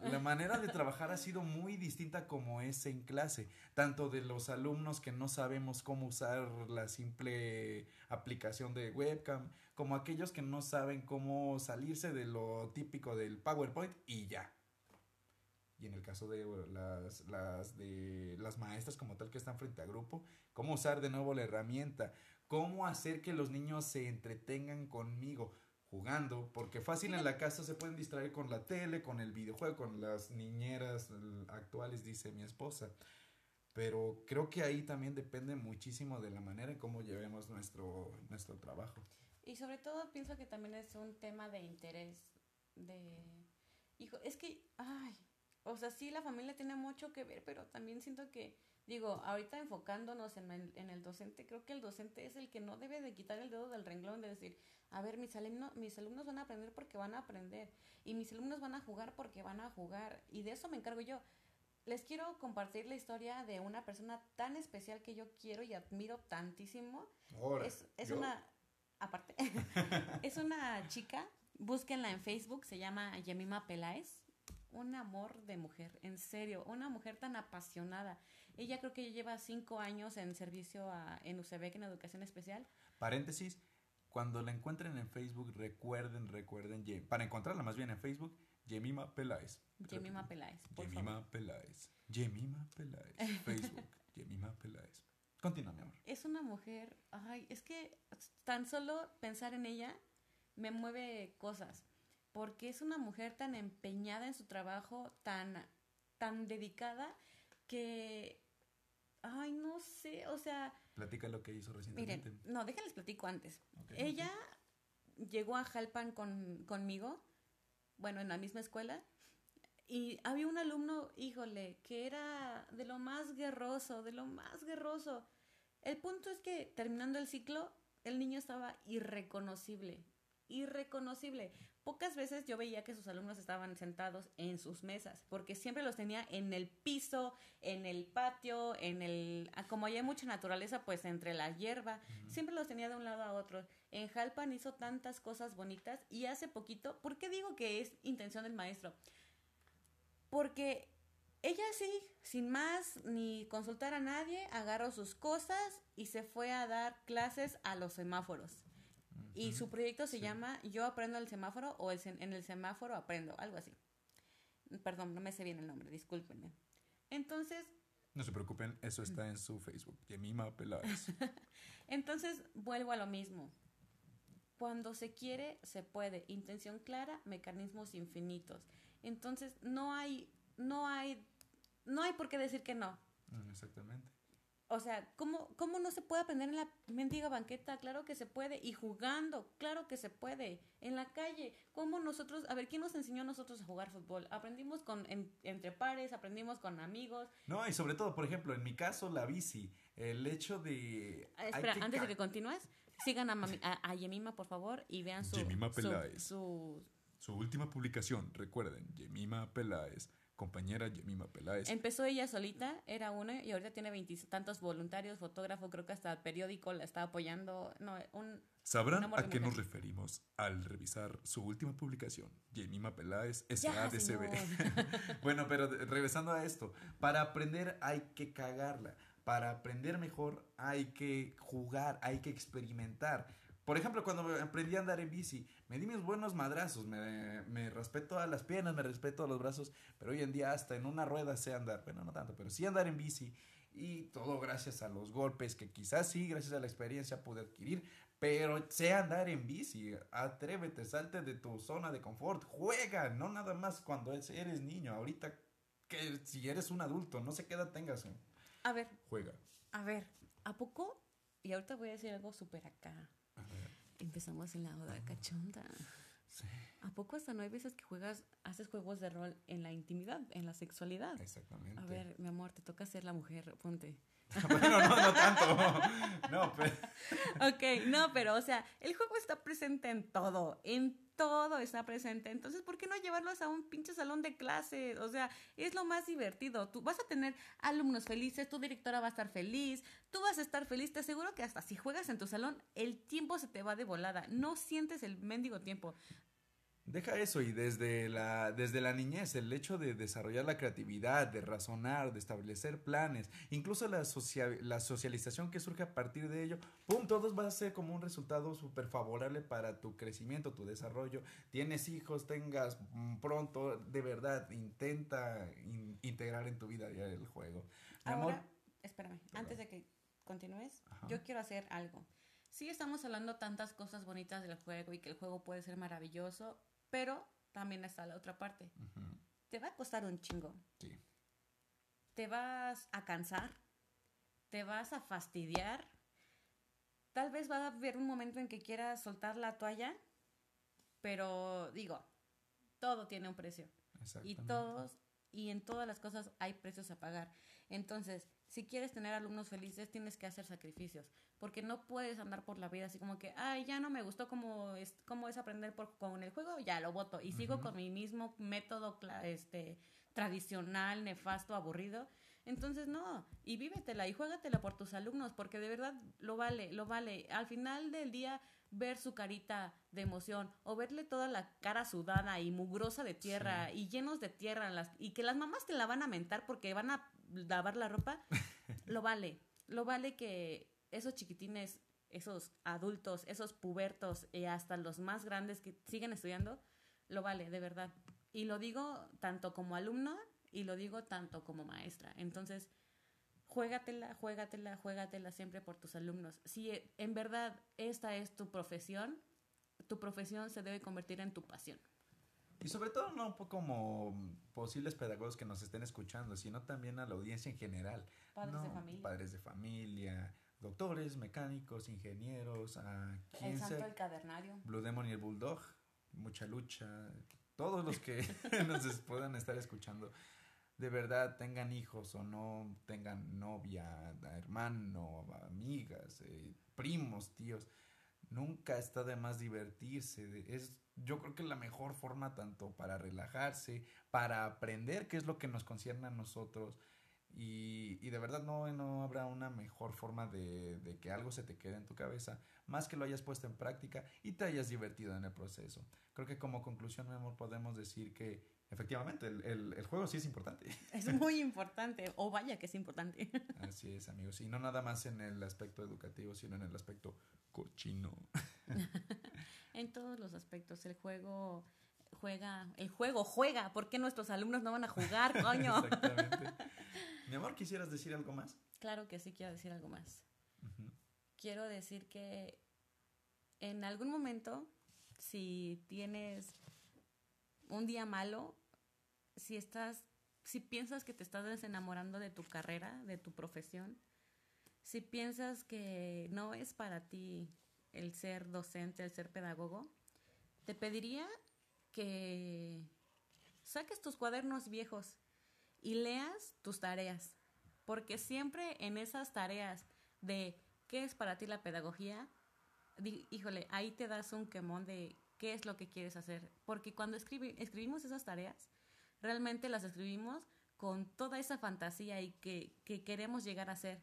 Speaker 1: la manera de trabajar ha sido muy distinta como es en clase, tanto de los alumnos que no sabemos cómo usar la simple aplicación de webcam, como aquellos que no saben cómo salirse de lo típico del PowerPoint y ya. Y en el caso de las, de las maestras como tal que están frente a grupo, cómo usar de nuevo la herramienta, cómo hacer que los niños se entretengan conmigo jugando, porque fácil en la casa se pueden distraer con la tele, con el videojuego, con las niñeras actuales, dice mi esposa. Pero creo que ahí también depende muchísimo de la manera en cómo llevemos nuestro, nuestro trabajo.
Speaker 2: Y sobre todo pienso que también es un tema de interés, de... Hijo, es que, ay, o sea, sí, la familia tiene mucho que ver, pero también siento que, digo, ahorita enfocándonos en el, en el docente, creo que el docente es el que no debe de quitar el dedo del renglón de decir, a ver, mis alumnos, mis alumnos van a aprender porque van a aprender, y mis alumnos van a jugar porque van a jugar, y de eso me encargo yo. Les quiero compartir la historia de una persona tan especial que yo quiero y admiro tantísimo.
Speaker 1: Ahora,
Speaker 2: Es, es una, aparte, [LAUGHS] es una chica, búsquenla en Facebook, se llama Yemima Peláez. Un amor de mujer, en serio, una mujer tan apasionada. Ella creo que lleva cinco años en servicio a, en UCEBEC en educación especial.
Speaker 1: Paréntesis, cuando la encuentren en Facebook, recuerden, recuerden, para encontrarla más bien en Facebook, Yemima Peláez.
Speaker 2: Yemima Peláez, por favor.
Speaker 1: Yemima Peláez. Yemima Peláez. Facebook, [LAUGHS] Yemima Peláez. Continúa, mi amor.
Speaker 2: Es una mujer, ay, es que tan solo pensar en ella me mueve cosas. porque es una mujer tan empeñada en su trabajo, tan, tan dedicada, que, ay, no sé, o sea,
Speaker 1: Platica lo que hizo recientemente.
Speaker 2: miren, no, déjenles platico antes. Ella llegó a Jalpan con, conmigo, bueno, en la misma escuela, y había un alumno, híjole, que era de lo más guerroso, de lo más guerroso. El punto es que terminando el ciclo, el niño estaba irreconocible, irreconocible. Pocas veces yo veía que sus alumnos estaban sentados en sus mesas, porque siempre los tenía en el piso, en el patio, en el... ah, Como hay mucha naturaleza, pues entre la hierba, siempre los tenía de un lado a otro. En Jalpan hizo tantas cosas bonitas y hace poquito, ¿por qué digo que es intención del maestro? Porque ella sí, sin más ni consultar a nadie, agarró sus cosas y se fue a dar clases a los semáforos. Y su proyecto se
Speaker 1: Sí.
Speaker 2: llama Yo aprendo el semáforo o el, en el semáforo aprendo, algo así. Perdón, no me sé bien el nombre, discúlpenme. Entonces,
Speaker 1: No se preocupen, eso está en su Facebook. Yemima Peláez. [LAUGHS]
Speaker 2: entonces vuelvo a lo mismo. Cuando se quiere, se puede. Intención clara, mecanismos infinitos. Entonces, no hay, no hay, no hay por qué decir que no.
Speaker 1: Mm, Exactamente.
Speaker 2: O sea, ¿cómo, ¿cómo no se puede aprender en la mendiga banqueta? Claro que se puede. Y jugando, claro que se puede. En la calle, ¿cómo nosotros, a ver, ¿quién nos enseñó a nosotros a jugar fútbol? Aprendimos con, en- entre pares, aprendimos con amigos.
Speaker 1: No, y sobre todo, por ejemplo, en mi caso, la bici. El hecho de.
Speaker 2: Ah, espera,
Speaker 1: que
Speaker 2: antes de que continúes, sigan a, mami- a, a Yemima, por favor, y vean su,
Speaker 1: Yemima
Speaker 2: su,
Speaker 1: Peláez.
Speaker 2: su-
Speaker 1: Su última publicación, recuerden, Yemima Peláez. Compañera Yemima Peláez.
Speaker 2: Empezó ella solita, era una, y ahorita tiene veintitantos voluntarios, fotógrafo, creo que hasta el periódico la está apoyando. No, un,
Speaker 1: Sabrán a qué nos referimos al revisar su última publicación, Yemima Peláez, SADCB. [LAUGHS] bueno, pero regresando a esto, para aprender hay que cagarla. Para aprender mejor hay que jugar, hay que experimentar. Por ejemplo, cuando aprendí a andar en bici, me di mis buenos madrazos, me, me raspé todas las piernas, me raspé todos los brazos, pero hoy en día hasta en una rueda sé andar, bueno, no tanto, pero sí andar en bici y todo gracias a los golpes que quizás sí, gracias a la experiencia pude adquirir, pero sé andar en bici, atrévete, salte de tu zona de confort, juega, no nada más cuando es- eres niño, ahorita que si eres un adulto, no sé qué edad tengas, eh,
Speaker 2: A ver,
Speaker 1: juega.
Speaker 2: a ver, ¿a poco? Y ahorita voy a decir algo súper acá. Empezamos en la oda cachonda.
Speaker 1: Sí,
Speaker 2: ¿A poco hasta no hay veces que juegas, haces juegos de rol en la intimidad, en la sexualidad?
Speaker 1: exactamente.
Speaker 2: A ver, mi amor, te toca ser la mujer, ponte. [LAUGHS]
Speaker 1: bueno, no, no tanto. No, pero [LAUGHS]
Speaker 2: Ok, no, pero o sea, el juego está presente en todo, en todo está presente. Entonces, ¿por qué no llevarlos a un pinche salón de clases? O sea, es lo más divertido. Tú vas a tener alumnos felices, tu directora va a estar feliz, tú vas a estar feliz. Te aseguro que hasta si juegas en tu salón, el tiempo se te va de volada. No sientes el mendigo tiempo.
Speaker 1: Deja eso y desde la, desde la niñez, el hecho de desarrollar la creatividad, de razonar, de establecer planes, incluso la, socia- la socialización que surge a partir de ello, ¡pum! Todo va a ser como un resultado súper favorable para tu crecimiento, tu desarrollo. Tienes hijos, tengas mm, pronto, de verdad, intenta in- integrar en tu vida diaria el juego. Mi amor,
Speaker 2: Ahora, espérame, antes de que continúes,
Speaker 1: Ajá.
Speaker 2: yo quiero hacer algo. Sí estamos hablando tantas cosas bonitas del juego y que el juego puede ser maravilloso, pero también está la otra parte. Te va a costar un chingo.
Speaker 1: sí,
Speaker 2: Te vas a cansar. Te vas a fastidiar. Tal vez va a haber un momento en que quieras soltar la toalla, pero digo, todo tiene un precio. Y todos, y en todas las cosas hay precios a pagar. Entonces, si quieres tener alumnos felices, tienes que hacer sacrificios. Porque no puedes andar por la vida así como que, ay, ya no me gustó cómo es, cómo es aprender por, con el juego, ya lo voto. Y sigo con mi mismo método este, tradicional, nefasto, aburrido. Entonces, no, y vívetela y juégatela por tus alumnos, porque de verdad lo vale, lo vale. Al final del día, ver su carita de emoción o verle toda la cara sudada y mugrosa de tierra y llenos de tierra las, y que las mamás te la van a mentar porque van a lavar la ropa, [LAUGHS] lo vale. Lo vale que esos chiquitines, esos adultos, esos pubertos y hasta los más grandes que siguen estudiando, lo vale, de verdad. Y lo digo tanto como alumno y lo digo tanto como maestra. Entonces, juégatela, juégatela, juégatela siempre por tus alumnos. Si eh, en verdad esta es tu profesión, tu profesión se debe convertir en tu pasión.
Speaker 1: Y sobre todo no como posibles pedagogos que nos estén escuchando, sino también a la audiencia en general.
Speaker 2: Padres de familia.
Speaker 1: Padres de familia, doctores, mecánicos, ingenieros, a
Speaker 2: El santo del cavernario.
Speaker 1: Blue Demon y el Bulldog, mucha lucha, todos los que [LAUGHS] [LAUGHS] nos puedan estar escuchando, de verdad tengan hijos o no tengan novia, hermano, amigas, eh, primos, tíos, nunca está de más divertirse. Es, yo creo que la mejor forma tanto para relajarse, para aprender qué es lo que nos concierne a nosotros. Y, y de verdad no, no habrá una mejor forma de, de que algo se te quede en tu cabeza, más que lo hayas puesto en práctica y te hayas divertido en el proceso. Creo que como conclusión, mi amor, podemos decir que efectivamente el, el- el juego sí es importante. [LAUGHS]
Speaker 2: Es muy importante, o vaya que es importante. [LAUGHS]
Speaker 1: Así es, amigos. Y no nada más en el aspecto educativo, sino en el aspecto cochino. [LAUGHS]
Speaker 2: En todos los aspectos, el juego juega, el juego juega. ¿Por qué nuestros alumnos no van a jugar, [LAUGHS] coño?
Speaker 1: Exactamente. Mi amor, ¿quisieras decir algo más?
Speaker 2: Claro que sí quiero decir algo más. Quiero decir que en algún momento, si tienes un día malo, si estás, si piensas que te estás desenamorando de tu carrera, de tu profesión, si piensas que no es para ti el ser docente, el ser pedagogo, te pediría que saques tus cuadernos viejos y leas tus tareas, porque siempre en esas tareas de qué es para ti la pedagogía, híjole, ahí te das un quemón de qué es lo que quieres hacer, porque cuando escribi- escribimos esas tareas, realmente las escribimos con toda esa fantasía y que, que queremos llegar a ser.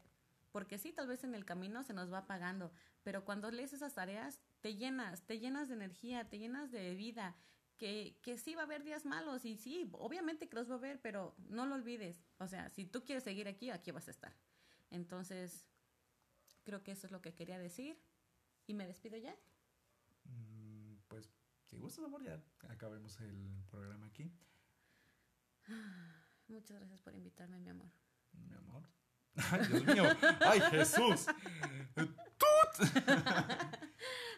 Speaker 2: Porque sí, tal vez en el camino se nos va apagando, pero cuando lees esas tareas, te llenas, te llenas de energía, te llenas de vida, que, que sí va a haber días malos y sí, obviamente que los va a haber, pero no lo olvides. O sea, si tú quieres seguir aquí, aquí vas a estar. Entonces, creo que eso es lo que quería decir. Y me despido ya.
Speaker 1: Mm, Pues, si gustas, amor, ya acabemos el programa aquí. [SIGHS]
Speaker 2: Muchas gracias por invitarme, mi amor.
Speaker 1: Mi amor. [LAUGHS] Ay, Dios mío. Ay, Jesús. [LAUGHS]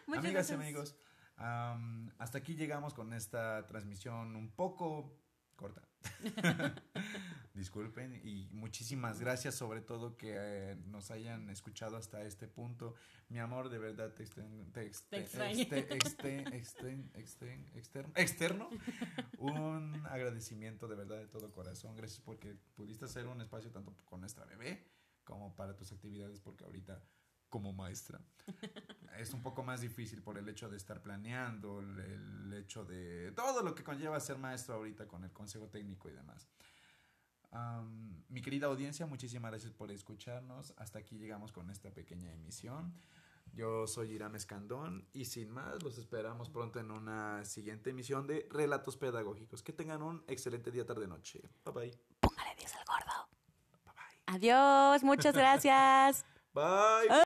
Speaker 2: Muchas
Speaker 1: Amigas y
Speaker 2: gracias.
Speaker 1: amigos, am, hasta aquí llegamos con esta transmisión un poco corta. [LAUGHS] Disculpen y muchísimas gracias sobre todo que eh, nos hayan escuchado hasta este punto. Mi amor, de verdad te, exten- te ex-
Speaker 2: Te
Speaker 1: te-
Speaker 2: extrañé.
Speaker 1: este- exten- exten- externo, externo un agradecimiento de verdad de todo corazón. Gracias porque pudiste hacer un espacio tanto con nuestra bebé como para tus actividades porque ahorita como maestra [LAUGHS] es un poco más difícil por el hecho de estar planeando, el, hecho de todo lo que conlleva ser maestro ahorita con el consejo técnico y demás. Mi querida audiencia, muchísimas gracias por escucharnos. Hasta aquí llegamos con esta pequeña emisión. Yo soy Irán Escandón y sin más los esperamos pronto en una siguiente emisión de Relatos Pedagógicos. Que tengan un excelente día, tarde, noche. Bye bye.
Speaker 2: Póngale Dios al gordo.
Speaker 1: Bye bye.
Speaker 2: Adiós, muchas gracias. [LAUGHS]
Speaker 1: Bye.